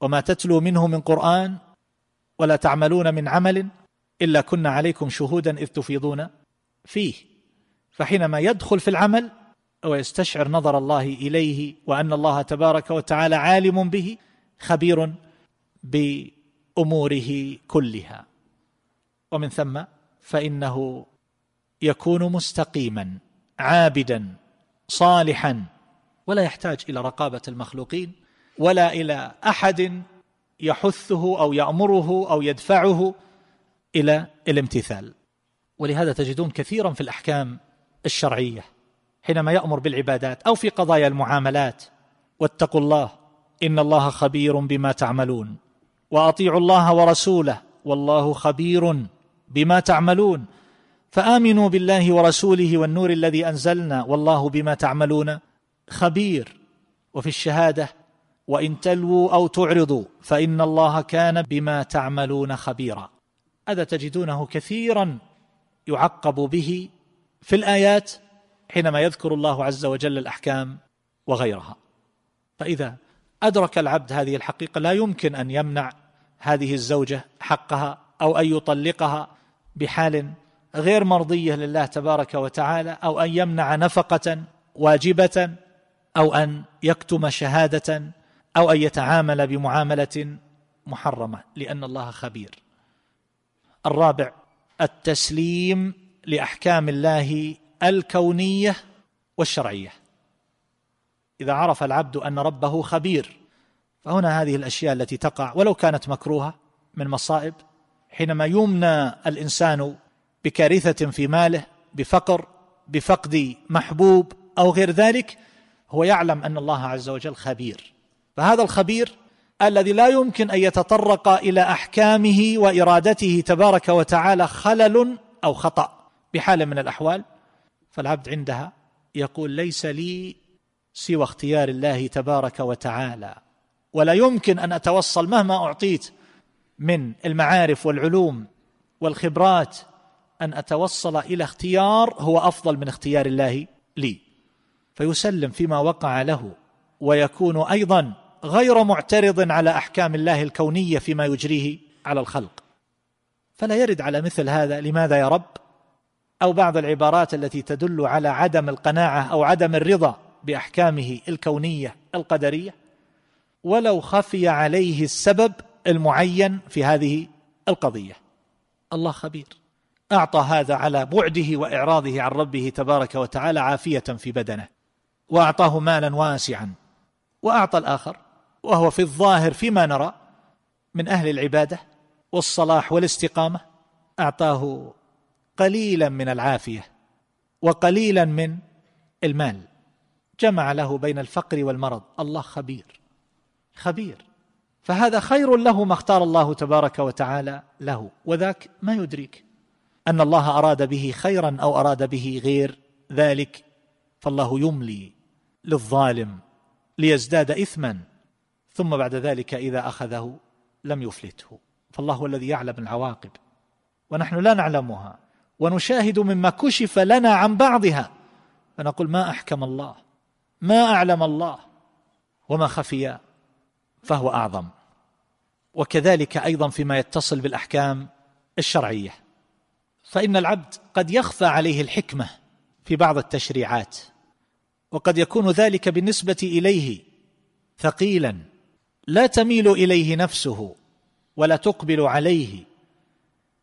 وما تتلو منه من قرآن ولا تعملون من عمل إلا كنا عليكم شهودا إذ تفيضون فيه. فحينما يدخل في العمل ويستشعر نظر الله إليه وأن الله تبارك وتعالى عالم به خبير بأموره كلها. ومن ثم فإنه يكون مستقيما عابدا. صالحا. ولا يحتاج إلى رقابة المخلوقين ولا إلى أحد يحثه أو يأمره أو يدفعه إلى الامتثال. ولهذا تجدون كثيرا في الأحكام الشرعية حينما يأمر بالعبادات أو في قضايا المعاملات واتقوا الله إن الله خبير بما تعملون. وأطيعوا الله ورسوله والله خبير بما تعملون. فآمنوا بالله ورسوله والنور الذي أنزلنا والله بما تعملون خبير. وفي الشهادة وإن تلووا أو تعرضوا فإن الله كان بما تعملون خبيرا. هذا تجدونه كثيرا يعقب به في الآيات حينما يذكر الله عز وجل الأحكام وغيرها. فإذا أدرك العبد هذه الحقيقة لا يمكن أن يمنع هذه الزوجة حقها أو أن يطلقها بحال غير مرضية لله تبارك وتعالى أو أن يمنع نفقة واجبة أو أن يكتم شهادة أو أن يتعامل بمعاملة محرمة لأن الله خبير. الرابع التسليم لأحكام الله الكونية والشرعية. إذا عرف العبد أن ربه خبير فهنا هذه الأشياء التي تقع ولو كانت مكروهة من مصائب حينما يمنى الإنسان بكارثة في ماله بفقر بفقد محبوب أو غير ذلك هو يعلم أن الله عز وجل خبير. فهذا الخبير الذي لا يمكن أن يتطرق إلى أحكامه وإرادته تبارك وتعالى خلل أو خطأ بحال من الأحوال فالعبد عندها يقول ليس لي سوى اختيار الله تبارك وتعالى ولا يمكن أن أتوصل مهما أعطيت من المعارف والعلوم والخبرات أن أتوصل إلى اختيار هو أفضل من اختيار الله لي. فيسلم فيما وقع له ويكون أيضا غير معترض على أحكام الله الكونية فيما يجريه على الخلق. فلا يرد على مثل هذا لماذا يا رب؟ أو بعض العبارات التي تدل على عدم القناعة أو عدم الرضا بأحكامه الكونية القدرية. ولو خفي عليه السبب المعين في هذه القضية. الله خبير. أعطى هذا على بعده وإعراضه عن ربه تبارك وتعالى عافية في بدنه وأعطاه مالا واسعا وأعطى الآخر وهو في الظاهر فيما نرى من أهل العبادة والصلاح والاستقامة أعطاه قليلا من العافية وقليلا من المال جمع له بين الفقر والمرض. الله خبير خبير. فهذا خير له ما اختار الله تبارك وتعالى له وذاك ما يدرك أن الله أراد به خيرا أو أراد به غير ذلك فالله يملي للظالم ليزداد اثما ثم بعد ذلك إذا أخذه لم يفلته. فالله هو الذي يعلم العواقب ونحن لا نعلمها ونشاهد مما كشف لنا عن بعضها فنقول ما أحكم الله؟ ما أعلم الله؟ وما خفي؟ فهو أعظم. وكذلك أيضا فيما يتصل بالأحكام الشرعية. فإن العبد قد يخفى عليه الحكمة في بعض التشريعات وقد يكون ذلك بالنسبة إليه ثقيلا. لا تميل إليه نفسه ولا تقبل عليه.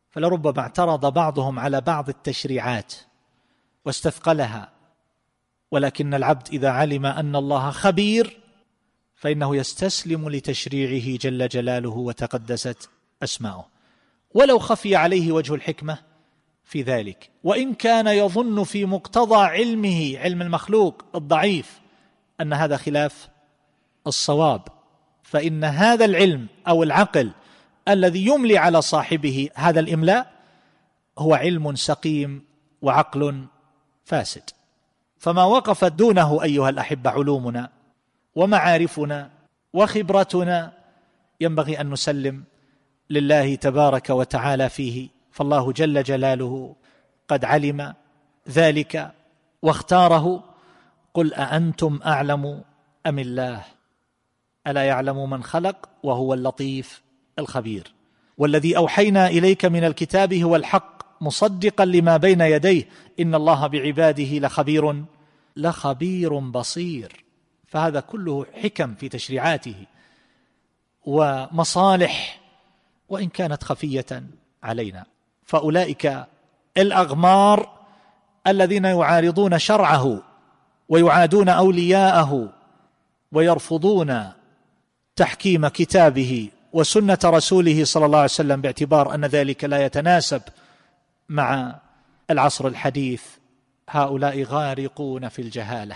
فلربما اعترض بعضهم على بعض التشريعات واستثقلها. ولكن العبد إذا علم أن الله خبير فإنه يستسلم لتشريعه جل جلاله وتقدست أسماؤه. ولو خفي عليه وجه الحكمة في ذلك. وإن كان يظن في مقتضى علمه علم المخلوق الضعيف أن هذا خلاف الصواب. فإن هذا العلم أو العقل الذي يملي على صاحبه هذا الإملاء هو علم سقيم وعقل فاسد. فما وقفت دونه أيها الأحبة علومنا ومعارفنا وخبرتنا ينبغي أن نسلم لله تبارك وتعالى فيه فالله جل جلاله قد علم ذلك واختاره. قل أأنتم أعلم أم الله؟ ألا يعلم من خلق وهو اللطيف الخبير. والذي أوحينا إليك من الكتاب هو الحق مصدقا لما بين يديه. إن الله بعباده لخبير لخبير بصير. فهذا كله حكم في تشريعاته ومصالح وإن كانت خفية علينا. فأولئك الأغمار الذين يعارضون شرعه ويعادون أولياءه ويرفضون تحكيم كتابه وسنة رسوله صلى الله عليه وسلم باعتبار أن ذلك لا يتناسب مع العصر الحديث هؤلاء غارقون في الجهالة.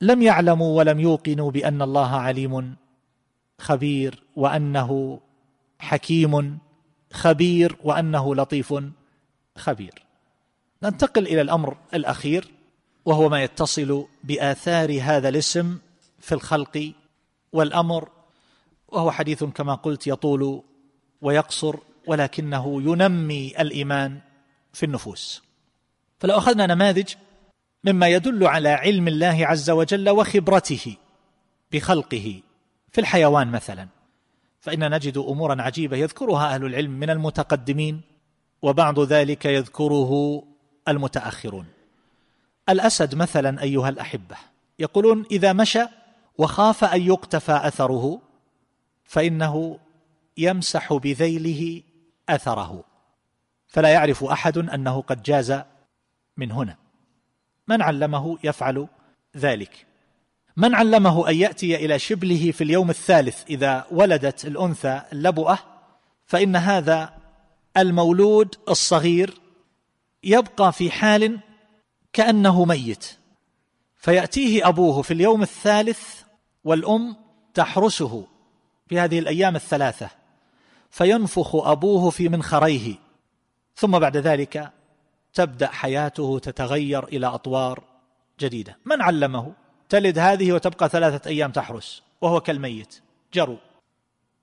لم يعلموا ولم يوقنوا بأن الله عليم خبير وأنه حكيم خبير وأنه لطيف خبير. ننتقل إلى الأمر الأخير وهو ما يتصل بآثار هذا الاسم في الخلق والأمر وهو حديث كما قلت يطول ويقصر ولكنه ينمي الإيمان في النفوس. فلو أخذنا نماذج مما يدل على علم الله عز وجل وخبرته بخلقه في الحيوان مثلا. فإن نجد أمورا عجيبة يذكرها أهل العلم من المتقدمين وبعض ذلك يذكره المتأخرون. الأسد مثلا أيها الأحبة يقولون إذا مشى وخاف أن يقتفى أثره فإنه يمسح بذيله أثره. فلا يعرف أحد أنه قد جاز من هنا. من علمه يفعل ذلك. من علمه أن يأتي إلى شبله في اليوم الثالث إذا ولدت الأنثى اللبؤه فإن هذا المولود الصغير يبقى في حال كأنه ميت. فيأتيه أبوه في اليوم الثالث والأم تحرسه في هذه الأيام الثلاثة فينفخ أبوه في منخريه. ثم بعد ذلك تبدأ حياته تتغير إلى أطوار جديدة. من علمه؟ تلد هذه وتبقى ثلاثة أيام تحرس وهو كالميت جرو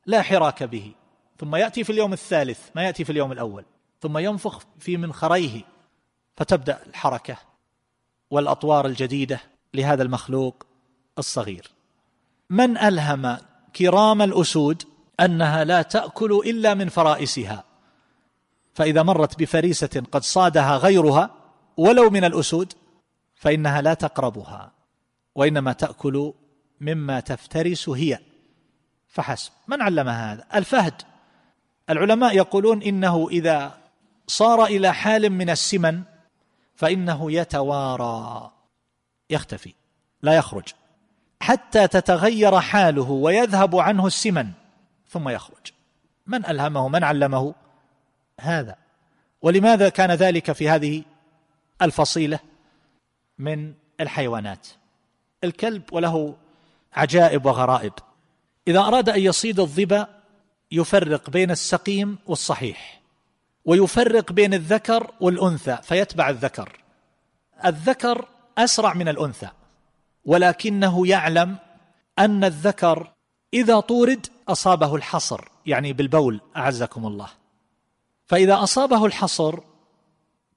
لا حراك به. ثم يأتي في اليوم الثالث ما يأتي في اليوم الأول. ثم ينفخ في منخريه فتبدأ الحركة والأطوار الجديدة لهذا المخلوق الصغير. من ألهم كرام الأسود أنها لا تأكل إلا من فرائسها فإذا مرت بفريسة قد صادها غيرها ولو من الأسود فإنها لا تقربها. وإنما تأكل مما تفترس هي. فحسب. من علم هذا؟ الفهد. العلماء يقولون إنه إذا صار إلى حال من السمن فإنه يتوارى. يختفي. لا يخرج. حتى تتغير حاله ويذهب عنه السمن ثم يخرج. من ألهمه؟ من علمه؟ هذا. ولماذا كان ذلك في هذه الفصيلة من الحيوانات؟ الكلب وله عجائب وغرائب. إذا أراد أن يصيد الظبا يفرق بين السقيم والصحيح ويفرق بين الذكر والأنثى فيتبع الذكر. الذكر أسرع من الأنثى ولكنه يعلم أن الذكر إذا طورد أصابه الحصر يعني بالبول أعزكم الله. فإذا أصابه الحصر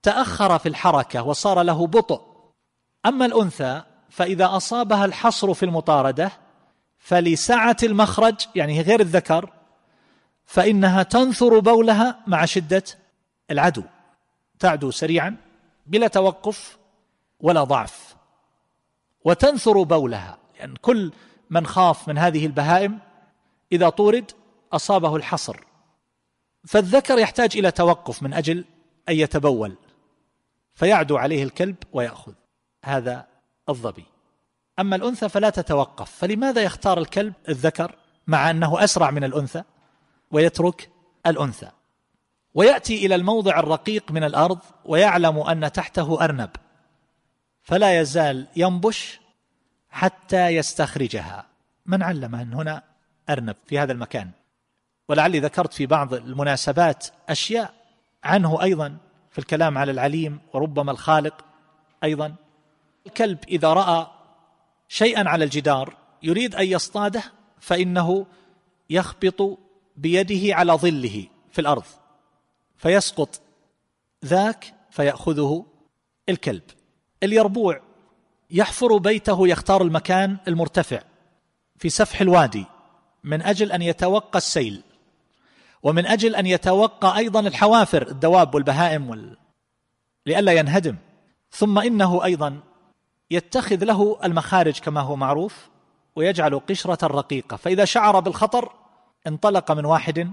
تأخر في الحركة وصار له بطء. أما الأنثى فإذا أصابها الحصر في المطاردة فلسعة المخرج يعني غير الذكر فإنها تنثر بولها مع شدة العدو. تعدو سريعا بلا توقف ولا ضعف. وتنثر بولها يعني كل من خاف من هذه البهائم إذا طورد أصابه الحصر. فالذكر يحتاج إلى توقف من أجل أن يتبول فيعدو عليه الكلب ويأخذ. هذا الظبي. أما الأنثى فلا تتوقف. فلماذا يختار الكلب الذكر مع أنه أسرع من الأنثى ويترك الأنثى؟ ويأتي إلى الموضع الرقيق من الأرض ويعلم أن تحته أرنب. فلا يزال ينبش حتى يستخرجها. من علم أن هنا أرنب في هذا المكان؟ ولعلي ذكرت في بعض المناسبات أشياء عنه أيضا في الكلام على العليم وربما الخالق أيضا. الكلب إذا رأى شيئا على الجدار يريد أن يصطاده فإنه يخبط بيده على ظله في الأرض فيسقط ذاك فيأخذه الكلب. اليربوع يحفر بيته يختار المكان المرتفع في سفح الوادي من أجل أن يتوقى السيل ومن أجل أن يتوقى أيضا الحوافر الدواب والبهائم وال... لئلا ينهدم. ثم إنه أيضا يتخذ له المخارج كما هو معروف ويجعل قشرة رقيقة. فإذا شعر بالخطر انطلق من واحد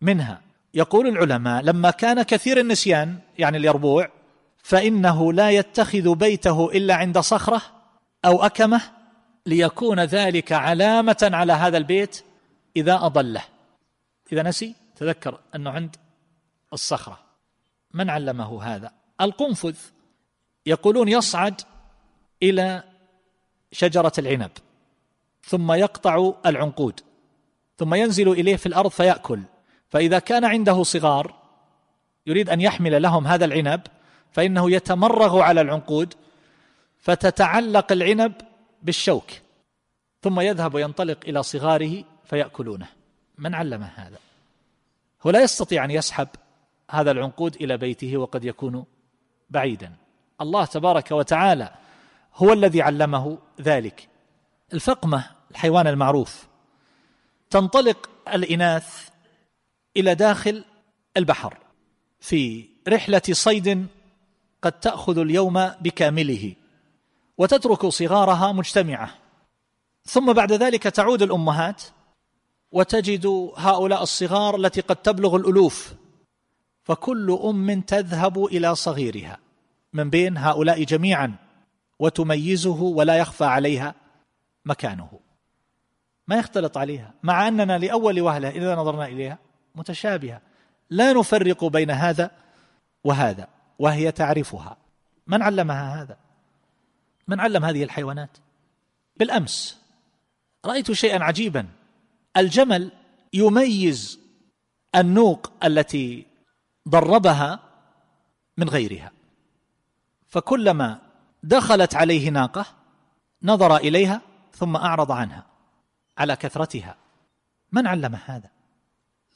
منها. يقول العلماء لما كان كثير النسيان يعني اليربوع فإنه لا يتخذ بيته إلا عند صخرة أو أكمة ليكون ذلك علامة على هذا البيت إذا أضله. إذا نسي تذكر أنه عند الصخرة. من علمه هذا؟ القنفذ. يقولون يصعد إلى شجرة العنب ثم يقطع العنقود ثم ينزل إليه في الأرض فيأكل. فإذا كان عنده صغار يريد أن يحمل لهم هذا العنب فإنه يتمرغ على العنقود فتتعلق العنب بالشوك ثم يذهب وينطلق إلى صغاره فيأكلونه. من علمه هذا؟ هو لا يستطيع أن يسحب هذا العنقود إلى بيته وقد يكون بعيدا. الله تبارك وتعالى هو الذي علمه ذلك. الفقمة الحيوان المعروف. تنطلق الإناث إلى داخل البحر في رحلة صيد قد تأخذ اليوم بكامله وتترك صغارها مجتمعة. ثم بعد ذلك تعود الأمهات وتجد هؤلاء الصغار التي قد تبلغ الألوف. فكل أم تذهب إلى صغيرها. من بين هؤلاء جميعا. وتميزه ولا يخفى عليها مكانه. ما يختلط عليها مع أننا لأول وهلة إذا نظرنا إليها متشابهة. لا نفرق بين هذا وهذا وهي تعرفها. من علمها هذا؟ من علم هذه الحيوانات؟ بالأمس رأيت شيئا عجيبا. الجمل يميز النوق التي ضربها من غيرها فكلما دخلت عليه ناقة نظر إليها ثم أعرض عنها على كثرتها. من علم هذا؟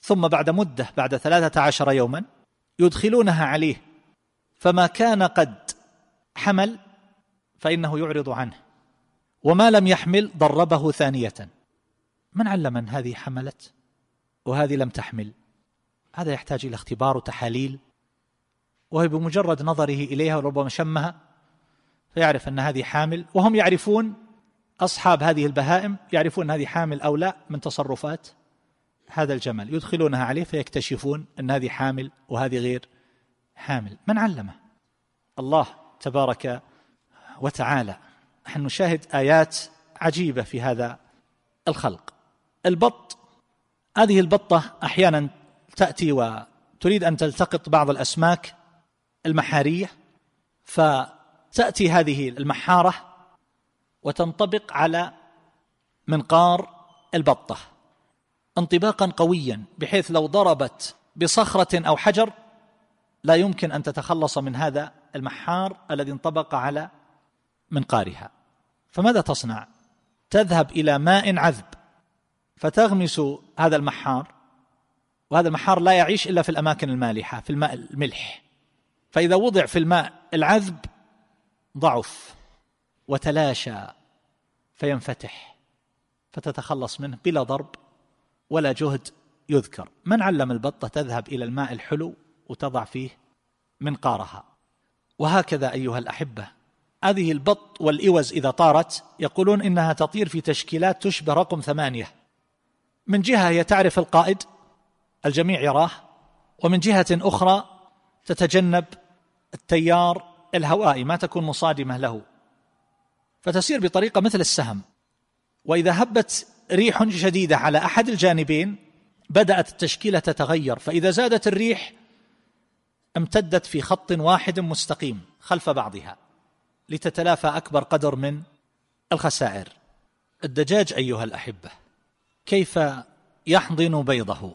ثم بعد مدة بعد ثلاثة عشر يوما يدخلونها عليه فما كان قد حمل فإنه يعرض عنه وما لم يحمل ضربه ثانية. من علم أن هذه حملت وهذه لم تحمل؟ هذا يحتاج إلى اختبار وتحاليل وهي بمجرد نظره إليها وربما شمها فيعرف أن هذه حامل وهم يعرفون أصحاب هذه البهائم يعرفون هذه حامل أو لا من تصرفات هذا الجمل. يدخلونها عليه فيكتشفون أن هذه حامل وهذه غير حامل. من علمه؟ الله تبارك وتعالى. نحن نشاهد آيات عجيبة في هذا الخلق. البط هذه البطة أحيانا تأتي وتريد أن تلتقط بعض الأسماك المحارية فتأتي هذه المحارة وتنطبق على منقار البطة انطباقا قويا بحيث لو ضربت بصخرة أو حجر لا يمكن أن تتخلص من هذا المحار الذي انطبق على منقارها. فماذا تصنع؟ تذهب إلى ماء عذب فتغمس هذا المحار وهذا المحار لا يعيش إلا في الأماكن المالحة في الماء الملح. فإذا وضع في الماء العذب ضعف وتلاشى فينفتح فتتخلص منه بلا ضرب ولا جهد يذكر. من علم البطة تذهب إلى الماء الحلو وتضع فيه منقارها. وهكذا أيها الأحبة هذه البط والإوز إذا طارت يقولون إنها تطير في تشكيلات تشبه رقم ثمانية. من جهة هي تعرف القائد الجميع يراه ومن جهة أخرى تتجنب التيار الهوائي ما تكون مصادمة له. فتسير بطريقة مثل السهم. وإذا هبت ريح شديدة على أحد الجانبين بدأت التشكيلة تتغير. فإذا زادت الريح امتدت في خط واحد مستقيم خلف بعضها لتتلافى أكبر قدر من الخسائر. الدجاج أيها الأحبة كيف يحضن بيضه؟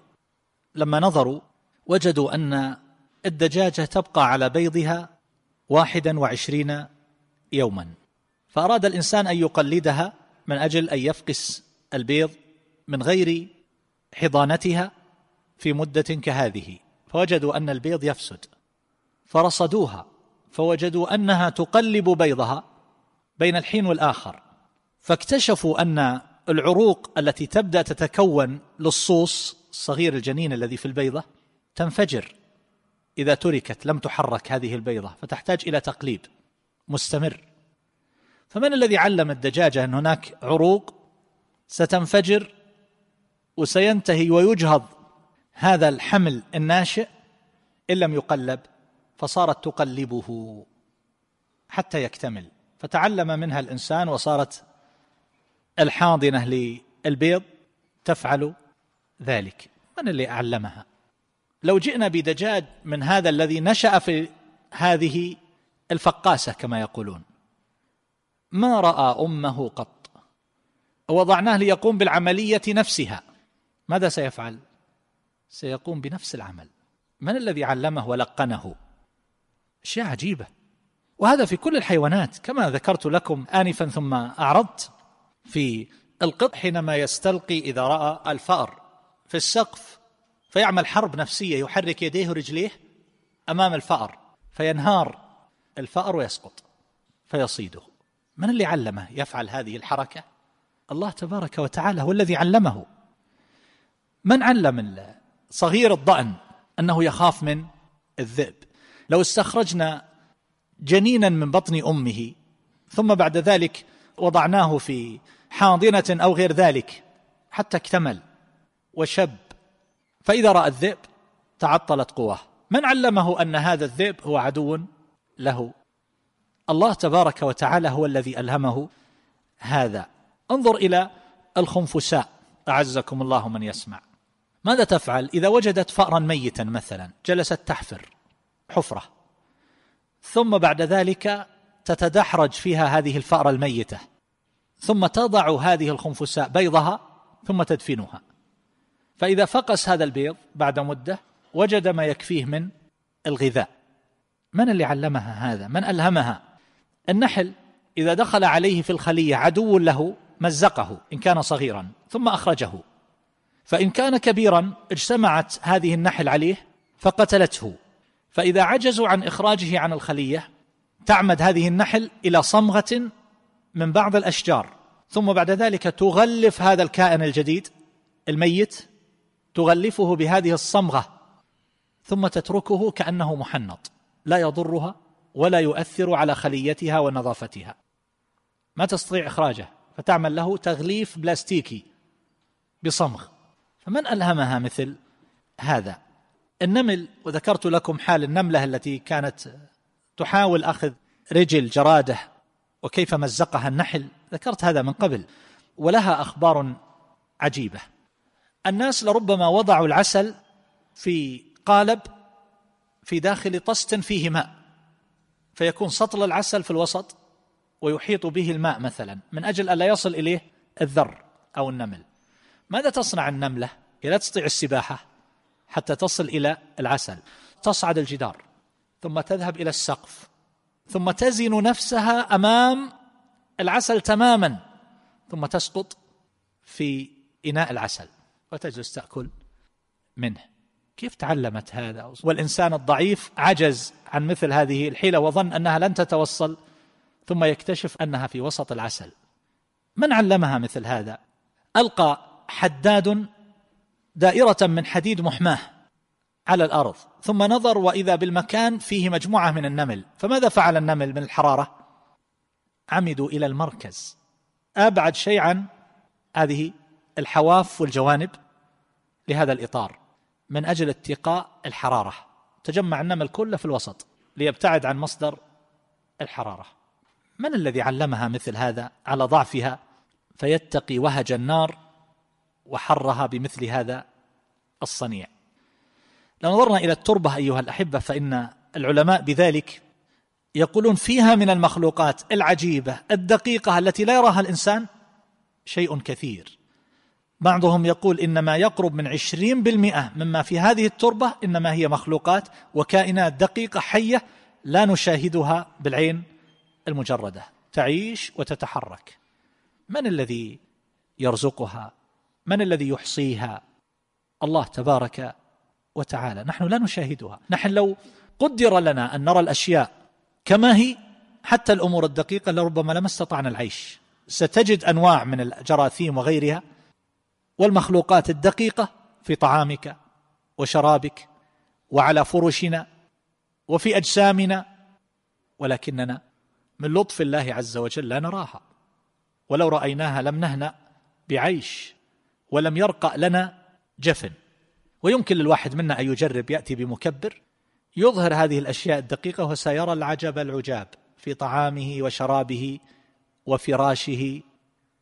لما نظروا وجدوا أن الدجاجة تبقى على بيضها واحدا وعشرين يوما. فأراد الإنسان أن يقلدها من أجل أن يفقس البيض من غير حضانتها في مدة كهذه. فوجدوا أن البيض يفسد. فرصدوها. فوجدوا أنها تقلب بيضها بين الحين والآخر. فاكتشفوا أن العروق التي تبدأ تتكون للصوص الصغير الجنين الذي في البيضة تنفجر. إذا تركت لم تحرك هذه البيضة فتحتاج إلى تقليب مستمر. فمن الذي علم الدجاجة أن هناك عروق ستنفجر وسينتهي ويجهض هذا الحمل الناشئ إن لم يقلب فصارت تقلبه حتى يكتمل. فتعلم منها الإنسان وصارت الحاضنة للبيض تفعل ذلك. من اللي أعلمها لو جئنا بدجاج من هذا الذي نشأ في هذه الفقاسة كما يقولون. ما رأى أمه قط؟ وضعناه ليقوم بالعملية نفسها. ماذا سيفعل؟ سيقوم بنفس العمل. من الذي علمه ولقنه؟ أشياء عجيبة. وهذا في كل الحيوانات كما ذكرت لكم انفا ثم أعرضت في القط حينما يستلقي إذا رأى الفأر. في السقف فيعمل حرب نفسية يحرك يديه ورجليه أمام الفأر فينهار الفأر ويسقط فيصيده. من اللي علمه يفعل هذه الحركة؟ الله تبارك وتعالى هو الذي علمه. من علم صغير الضأن أنه يخاف من الذئب؟ لو استخرجنا جنينا من بطن أمه ثم بعد ذلك وضعناه في حاضنة أو غير ذلك حتى اكتمل وشب فإذا رأى الذئب تعطلت قواه. من علمه أن هذا الذئب هو عدو له؟ الله تبارك وتعالى هو الذي ألهمه هذا. انظر إلى الخنفساء. أعزكم الله من يسمع. ماذا تفعل إذا وجدت فأرا ميتا مثلا؟ جلست تحفر حفرة. ثم بعد ذلك تتدحرج فيها هذه الفأرة الميتة. ثم تضع هذه الخنفساء بيضها ثم تدفنها. فإذا فقس هذا البيض بعد مدة وجد ما يكفيه من الغذاء. من اللي علمها هذا؟ من ألهمها؟ النحل إذا دخل عليه في الخلية عدو له مزقه إن كان صغيرا ثم أخرجه. فإن كان كبيرا اجتمعت هذه النحل عليه فقتلته. فإذا عجزوا عن إخراجه عن الخلية تعمد هذه النحل إلى صمغة من بعض الأشجار. ثم بعد ذلك تغلف هذا الكائن الجديد الميت تغلفه بهذه الصمغة ثم تتركه كأنه محنط لا يضرها ولا يؤثر على خليتها ونظافتها. ما تستطيع إخراجه فتعمل له تغليف بلاستيكي بصمغ. فمن ألهمها مثل هذا؟ النمل وذكرت لكم حال النملة التي كانت تحاول أخذ رجل جرادة وكيف مزقها النحل ذكرت هذا من قبل ولها أخبار عجيبة. الناس لربما وضعوا العسل في قالب في داخل طست فيه ماء فيكون سطل العسل في الوسط ويحيط به الماء مثلا من أجل ألا يصل إليه الذر أو النمل. ماذا تصنع النملة؟ هي لا تستطيع السباحة حتى تصل إلى العسل. تصعد الجدار ثم تذهب إلى السقف ثم تزن نفسها أمام العسل تماما ثم تسقط في إناء العسل. وتجلس تأكل. منه. كيف تعلمت هذا؟ والإنسان الضعيف عجز عن مثل هذه الحيلة وظن أنها لن تتوصل ثم يكتشف أنها في وسط العسل. من علمها مثل هذا؟ ألقى حداد دائرة من حديد محماه على الأرض ثم نظر وإذا بالمكان فيه مجموعة من النمل. فماذا فعل النمل من الحرارة؟ عمدوا إلى المركز. أبعد شيء عن هذه الحواف والجوانب لهذا الإطار من أجل اتقاء الحرارة. تجمع النمل كله في الوسط ليبتعد عن مصدر الحرارة. من الذي علمها مثل هذا على ضعفها؟ فيتقي وهج النار وحرها بمثل هذا الصنيع. لو نظرنا إلى التربة أيها الأحبة فإن العلماء بذلك يقولون فيها من المخلوقات العجيبة الدقيقة التي لا يراها الإنسان شيء كثير. بعضهم يقول إن ما يقرب من عشرين بالمئة مما في هذه التربة إنما هي مخلوقات وكائنات دقيقة حية لا نشاهدها بالعين المجردة. تعيش وتتحرك. من الذي يرزقها؟ من الذي يحصيها؟ الله تبارك وتعالى. نحن لا نشاهدها. نحن لو قدر لنا أن نرى الأشياء كما هي حتى الأمور الدقيقة لربما لما استطعنا العيش. ستجد أنواع من الجراثيم وغيرها والمخلوقات الدقيقة في طعامك وشرابك وعلى فرشنا وفي أجسامنا ولكننا من لطف الله عز وجل لا نراها. ولو رأيناها لم نهنأ بعيش ولم يرقى لنا جفن. ويمكن للواحد منا أن يجرب يأتي بمكبر يظهر هذه الأشياء الدقيقة وسيرى العجب العجاب في طعامه وشرابه وفراشه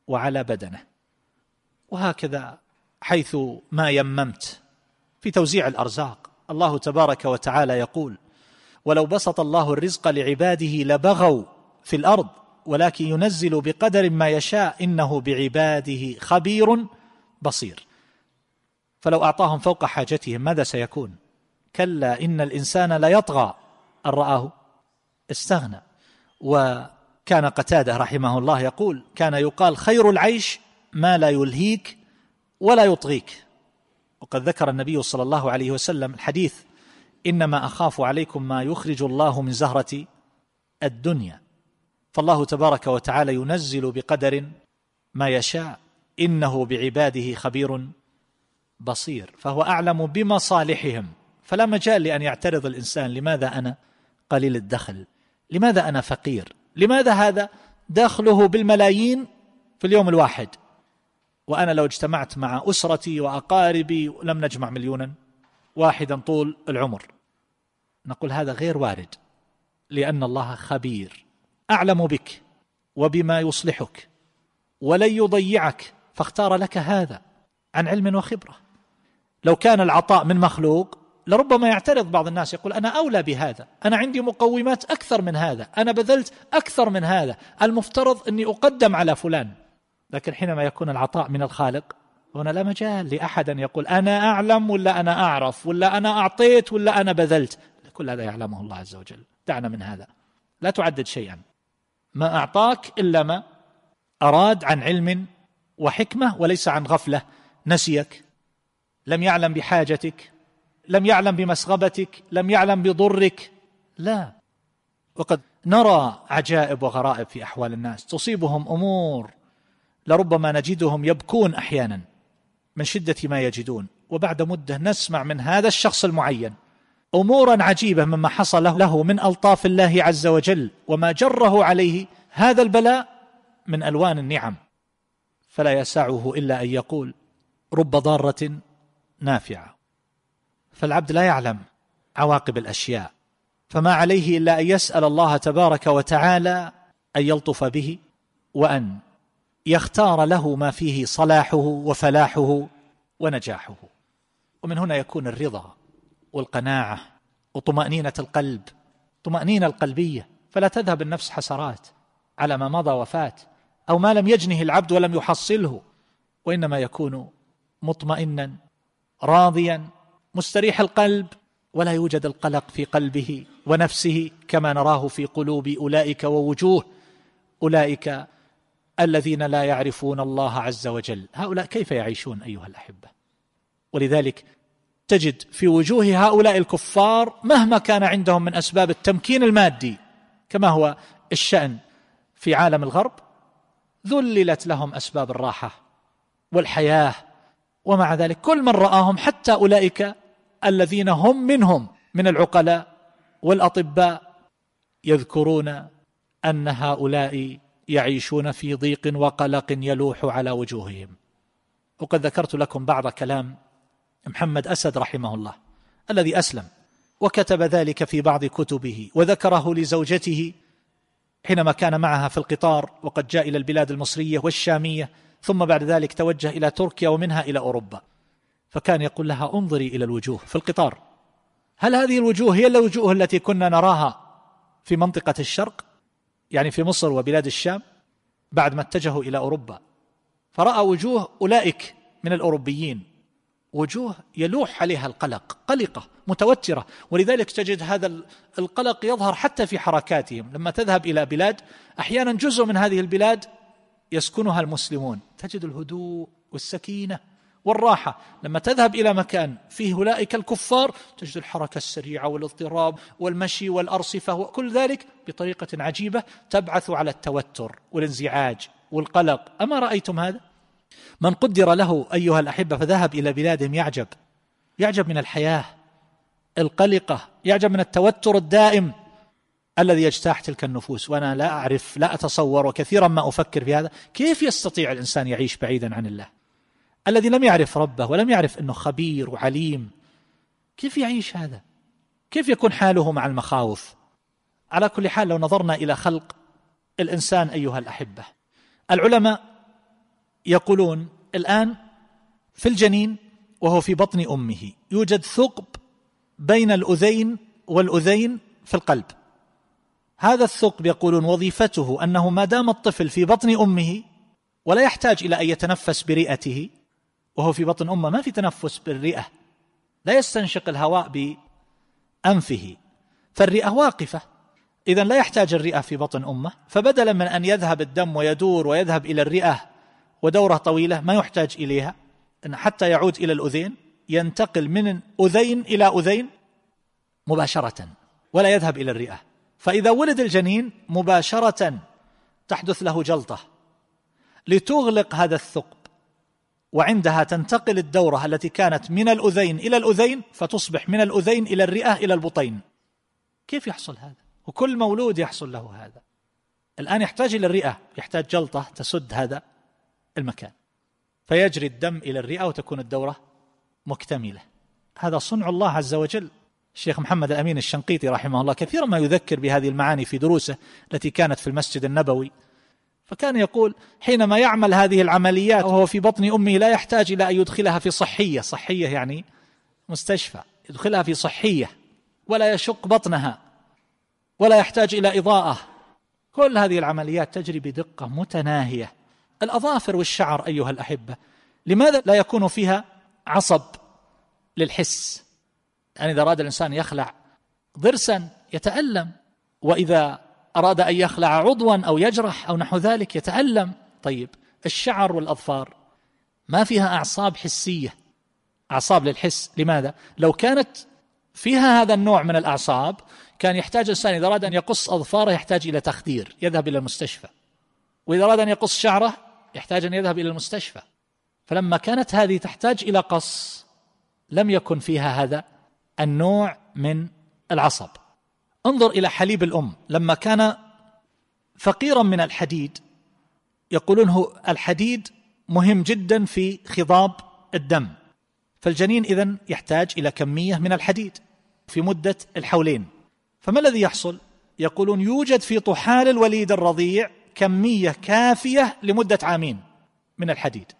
وعلى بدنه. وهكذا حيث ما يممت في توزيع الأرزاق. الله تبارك وتعالى يقول ولو بسط الله الرزق لعباده لبغوا في الأرض ولكن ينزل بقدر ما يشاء إنه بعباده خبير بصير. فلو أعطاهم فوق حاجتهم ماذا سيكون؟ كلا إن الإنسان ليطغى ان رآه؟ استغنى. وكان قتادة رحمه الله يقول كان يقال خير العيش ما لا يلهيك ولا يطغيك. وقد ذكر النبي صلى الله عليه وسلم الحديث إنما أخاف عليكم ما يخرج الله من زهرة الدنيا. فالله تبارك وتعالى ينزل بقدر ما يشاء إنه بعباده خبير بصير. فهو أعلم بمصالحهم. فلا مجال لأن يعترض الإنسان لماذا أنا قليل الدخل؟ لماذا أنا فقير؟ لماذا هذا دخله بالملايين في اليوم الواحد؟ وأنا لو اجتمعت مع أسرتي وأقاربي لم نجمع مليونا. واحدا طول العمر. نقول هذا غير وارد لأن الله خبير. أعلم بك وبما يصلحك ولن يضيعك فاختار لك هذا عن علم وخبرة. لو كان العطاء من مخلوق لربما يعترض بعض الناس يقول أنا أولى بهذا أنا عندي مقومات أكثر من هذا أنا بذلت أكثر من هذا المفترض أني أقدم على فلان. لكن حينما يكون العطاء من الخالق هنا لا مجال لأحد أن يقول أنا أعلم ولا أنا أعرف ولا أنا أعطيت ولا أنا بذلت. كل هذا يعلمه الله عز وجل. دعنا من هذا. لا تعدد شيئا. ما أعطاك إلا ما أراد عن علم وحكمة وليس عن غفلة. نسيك. لم يعلم بحاجتك. لم يعلم بمسغبتك. لم يعلم بضرك. لا. وقد نرى عجائب وغرائب في أحوال الناس. تصيبهم أمور لربما نجدهم يبكون أحيانا من شدة ما يجدون. وبعد مدة نسمع من هذا الشخص المعين. أمورا عجيبة مما حصل له من ألطاف الله عز وجل وما جره عليه هذا البلاء من ألوان النعم. فلا يسعه إلا أن يقول رب ضارة نافعة. فالعبد لا يعلم عواقب الأشياء. فما عليه إلا أن يسأل الله تبارك وتعالى أن يلطف به وأن يختار له ما فيه صلاحه وفلاحه ونجاحه. ومن هنا يكون الرضا والقناعة وطمأنينة القلب طمأنينة القلبية. فلا تذهب النفس حسرات على ما مضى وفات أو ما لم يجنه العبد ولم يحصله. وإنما يكون مطمئنا راضيا مستريح القلب. ولا يوجد القلق في قلبه ونفسه كما نراه في قلوب أولئك ووجوه. أولئك الذين لا يعرفون الله عز وجل. هؤلاء كيف يعيشون أيها الأحبة؟ ولذلك تجد في وجوه هؤلاء الكفار مهما كان عندهم من أسباب التمكين المادي كما هو الشأن في عالم الغرب ذللت لهم أسباب الراحة والحياة ومع ذلك كل من رآهم حتى أولئك الذين هم منهم من العقلاء والأطباء يذكرون أن هؤلاء يعيشون في ضيق وقلق يلوح على وجوههم. وقد ذكرت لكم بعض كلام محمد أسد رحمه الله الذي أسلم وكتب ذلك في بعض كتبه وذكره لزوجته حينما كان معها في القطار وقد جاء إلى البلاد المصرية والشامية ثم بعد ذلك توجه إلى تركيا ومنها إلى أوروبا. فكان يقول لها انظري إلى الوجوه في القطار هل هذه الوجوه هي الوجوه التي كنا نراها في منطقة الشرق؟ يعني في مصر وبلاد الشام بعد ما اتجهوا إلى أوروبا فرأى وجوه أولئك من الأوروبيين وجوه يلوح عليها القلق قلقة متوترة ولذلك تجد هذا القلق يظهر حتى في حركاتهم. لما تذهب إلى بلاد أحيانا جزء من هذه البلاد يسكنها المسلمون. تجد الهدوء والسكينة والراحة. لما تذهب إلى مكان فيه أولئك الكفار تجد الحركة السريعة والاضطراب والمشي والأرصفة وكل ذلك بطريقة عجيبة تبعث على التوتر والانزعاج والقلق. أما رأيتم هذا؟ من قدر له أيها الأحبة فذهب إلى بلادهم يعجب. يعجب من الحياة القلقة يعجب من التوتر الدائم الذي يجتاح تلك النفوس. وأنا لا أعرف لا أتصور وكثيرا ما أفكر في هذا. كيف يستطيع الإنسان يعيش بعيدا عن الله؟ الذي لم يعرف ربه ولم يعرف أنه خبير وعليم. كيف يعيش هذا؟ كيف يكون حاله مع المخاوف؟ على كل حال لو نظرنا إلى خلق الإنسان أيها الأحبة. العلماء يقولون الآن في الجنين وهو في بطن أمه. يوجد ثقب بين الأذين والأذين في القلب. هذا الثقب يقولون وظيفته أنه ما دام الطفل في بطن أمه ولا يحتاج إلى أن يتنفس برئته وهو في بطن أمه ما في تنفس بالرئة. لا يستنشق الهواء بأنفه. فالرئة واقفة. إذا لا يحتاج الرئة في بطن أمه. فبدلا من أن يذهب الدم ويدور ويذهب إلى الرئة ودورة طويلة ما يحتاج إليها. أن حتى يعود إلى الأذين ينتقل من أذين إلى أذين مباشرة ولا يذهب إلى الرئة. فإذا ولد الجنين مباشرة تحدث له جلطة لتغلق هذا الثقب. وعندها تنتقل الدورة التي كانت من الأذين إلى الأذين فتصبح من الأذين إلى الرئة إلى البطين. كيف يحصل هذا؟ وكل مولود يحصل له هذا. الآن يحتاج إلى الرئة يحتاج جلطة تسد هذا المكان. فيجري الدم إلى الرئة وتكون الدورة مكتملة. هذا صنع الله عز وجل. الشيخ محمد الأمين الشنقيطي رحمه الله كثيرا ما يذكر بهذه المعاني في دروسه التي كانت في المسجد النبوي. فكان يقول حينما يعمل هذه العمليات وهو في بطن أمه لا يحتاج إلى أن يدخلها في صحية، صحية يعني مستشفى، يدخلها في صحية ولا يشق بطنها ولا يحتاج إلى إضاءة. كل هذه العمليات تجري بدقة متناهية. الأظافر والشعر أيها الأحبة، لماذا لا يكون فيها عصب للحس؟ يعني إذا أراد الإنسان يخلع ضرسا يتألم وإذا أراد أن يخلع عضوا أو يجرح أو نحو ذلك يتألم. طيب الشعر والأظفار ما فيها أعصاب حسية. أعصاب للحس لماذا؟ لو كانت فيها هذا النوع من الأعصاب كان يحتاج الإنسان إذا أراد أن يقص أظفاره يحتاج إلى تخدير يذهب إلى المستشفى. وإذا أراد أن يقص شعره يحتاج أن يذهب إلى المستشفى. فلما كانت هذه تحتاج إلى قص لم يكن فيها هذا النوع من العصب. انظر إلى حليب الأم. لما كان فقيرا من الحديد يقولون هو الحديد مهم جدا في خضاب الدم. فالجنين اذا يحتاج إلى كمية من الحديد في مدة الحولين. فما الذي يحصل؟ يقولون يوجد في طحال الوليد الرضيع كمية كافية لمدة عامين من الحديد.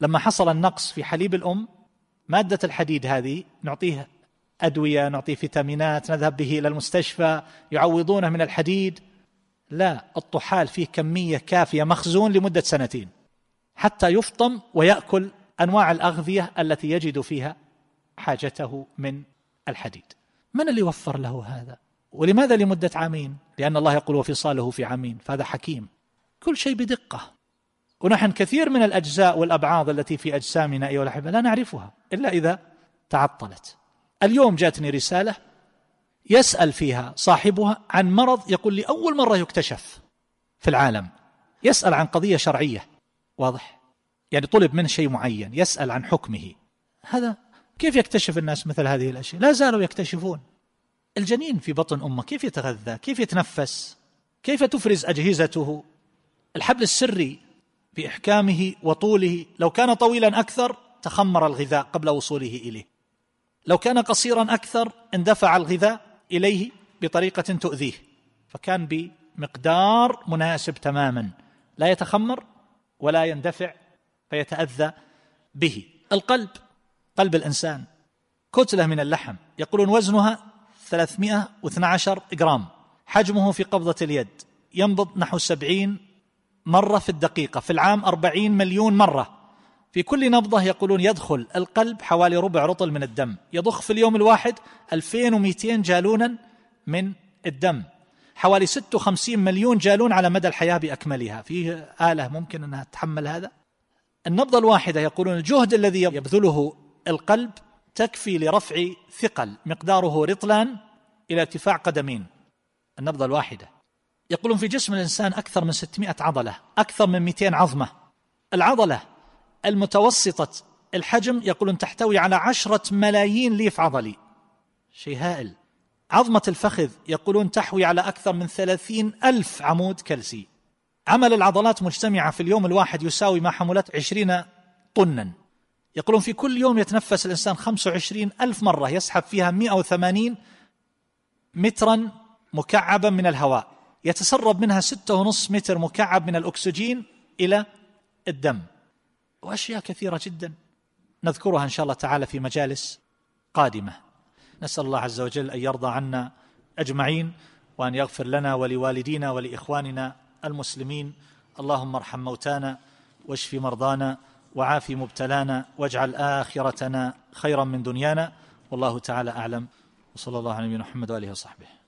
لما حصل النقص في حليب الأم مادة الحديد هذه نعطيها أدوية نعطيه فيتامينات نذهب به إلى المستشفى يعوضونه من الحديد. لا الطحال فيه كمية كافية مخزون لمدة سنتين. حتى يفطم ويأكل أنواع الأغذية التي يجد فيها حاجته من الحديد. من اللي وفر له هذا؟ ولماذا لمدة عامين؟ لأن الله يقول وفصاله في عامين. فهذا حكيم. كل شيء بدقة. ونحن كثير من الأجزاء والأبعاض التي في أجسامنا أيها الأحبة لا نعرفها إلا إذا تعطلت. اليوم جاتني رسالة يسأل فيها صاحبها عن مرض يقول لي أول مرة يكتشف في العالم. يسأل عن قضية شرعية. واضح؟ يعني طلب منه شيء معين. يسأل عن حكمه. هذا كيف يكتشف الناس مثل هذه الأشياء؟ لا زالوا يكتشفون. الجنين في بطن أمه كيف يتغذى؟ كيف يتنفس؟ كيف تفرز أجهزته؟ الحبل السري بإحكامه وطوله لو كان طويلا أكثر تخمر الغذاء قبل وصوله إليه. لو كان قصيرا أكثر اندفع الغذاء إليه بطريقة تؤذيه فكان مقدار مناسب تماما لا يتخمر ولا يندفع فيتأذى به. القلب قلب الإنسان كتلة من اللحم يقولون وزنها 312 جرام حجمه في قبضة اليد ينبض نحو سبعين مرة في الدقيقة في العام أربعين مليون مرة. في كل نبضة يقولون يدخل القلب حوالي ربع رطل من الدم. يضخ في اليوم الواحد 2200 جالونا من الدم. حوالي 56 مليون جالون على مدى الحياة بأكملها. فيه آلة ممكن أنها تتحمل هذا؟ النبضة الواحدة يقولون الجهد الذي يبذله القلب تكفي لرفع ثقل مقداره رطلان إلى ارتفاع قدمين. النبضة الواحدة. يقولون في جسم الإنسان أكثر من 600 عضلة أكثر من 200 عظمة. العضلة المتوسطة. الحجم يقولون تحتوي على عشرة ملايين ليف عضلي. شيء هائل. عظمة الفخذ يقولون تحوي على أكثر من ثلاثين ألف عمود كلسي. عمل العضلات مجتمعة في اليوم الواحد يساوي ما حملت عشرين طنا. يقولون في كل يوم يتنفس الإنسان خمسة وعشرين ألف مرة يسحب فيها مئة وثمانين مترا مكعبا من الهواء. يتسرب منها ستة ونصف متر مكعب من الأكسجين إلى الدم. وأشياء كثيرة جدا نذكرها إن شاء الله تعالى في مجالس قادمة. نسأل الله عز وجل أن يرضى عنا أجمعين وأن يغفر لنا ولوالدينا ولإخواننا المسلمين. اللهم ارحم موتانا واشف مرضانا وعاف مبتلانا واجعل آخرتنا خيرا من دنيانا. والله تعالى أعلم. وصلى الله على نبينا محمد وآله وصحبه.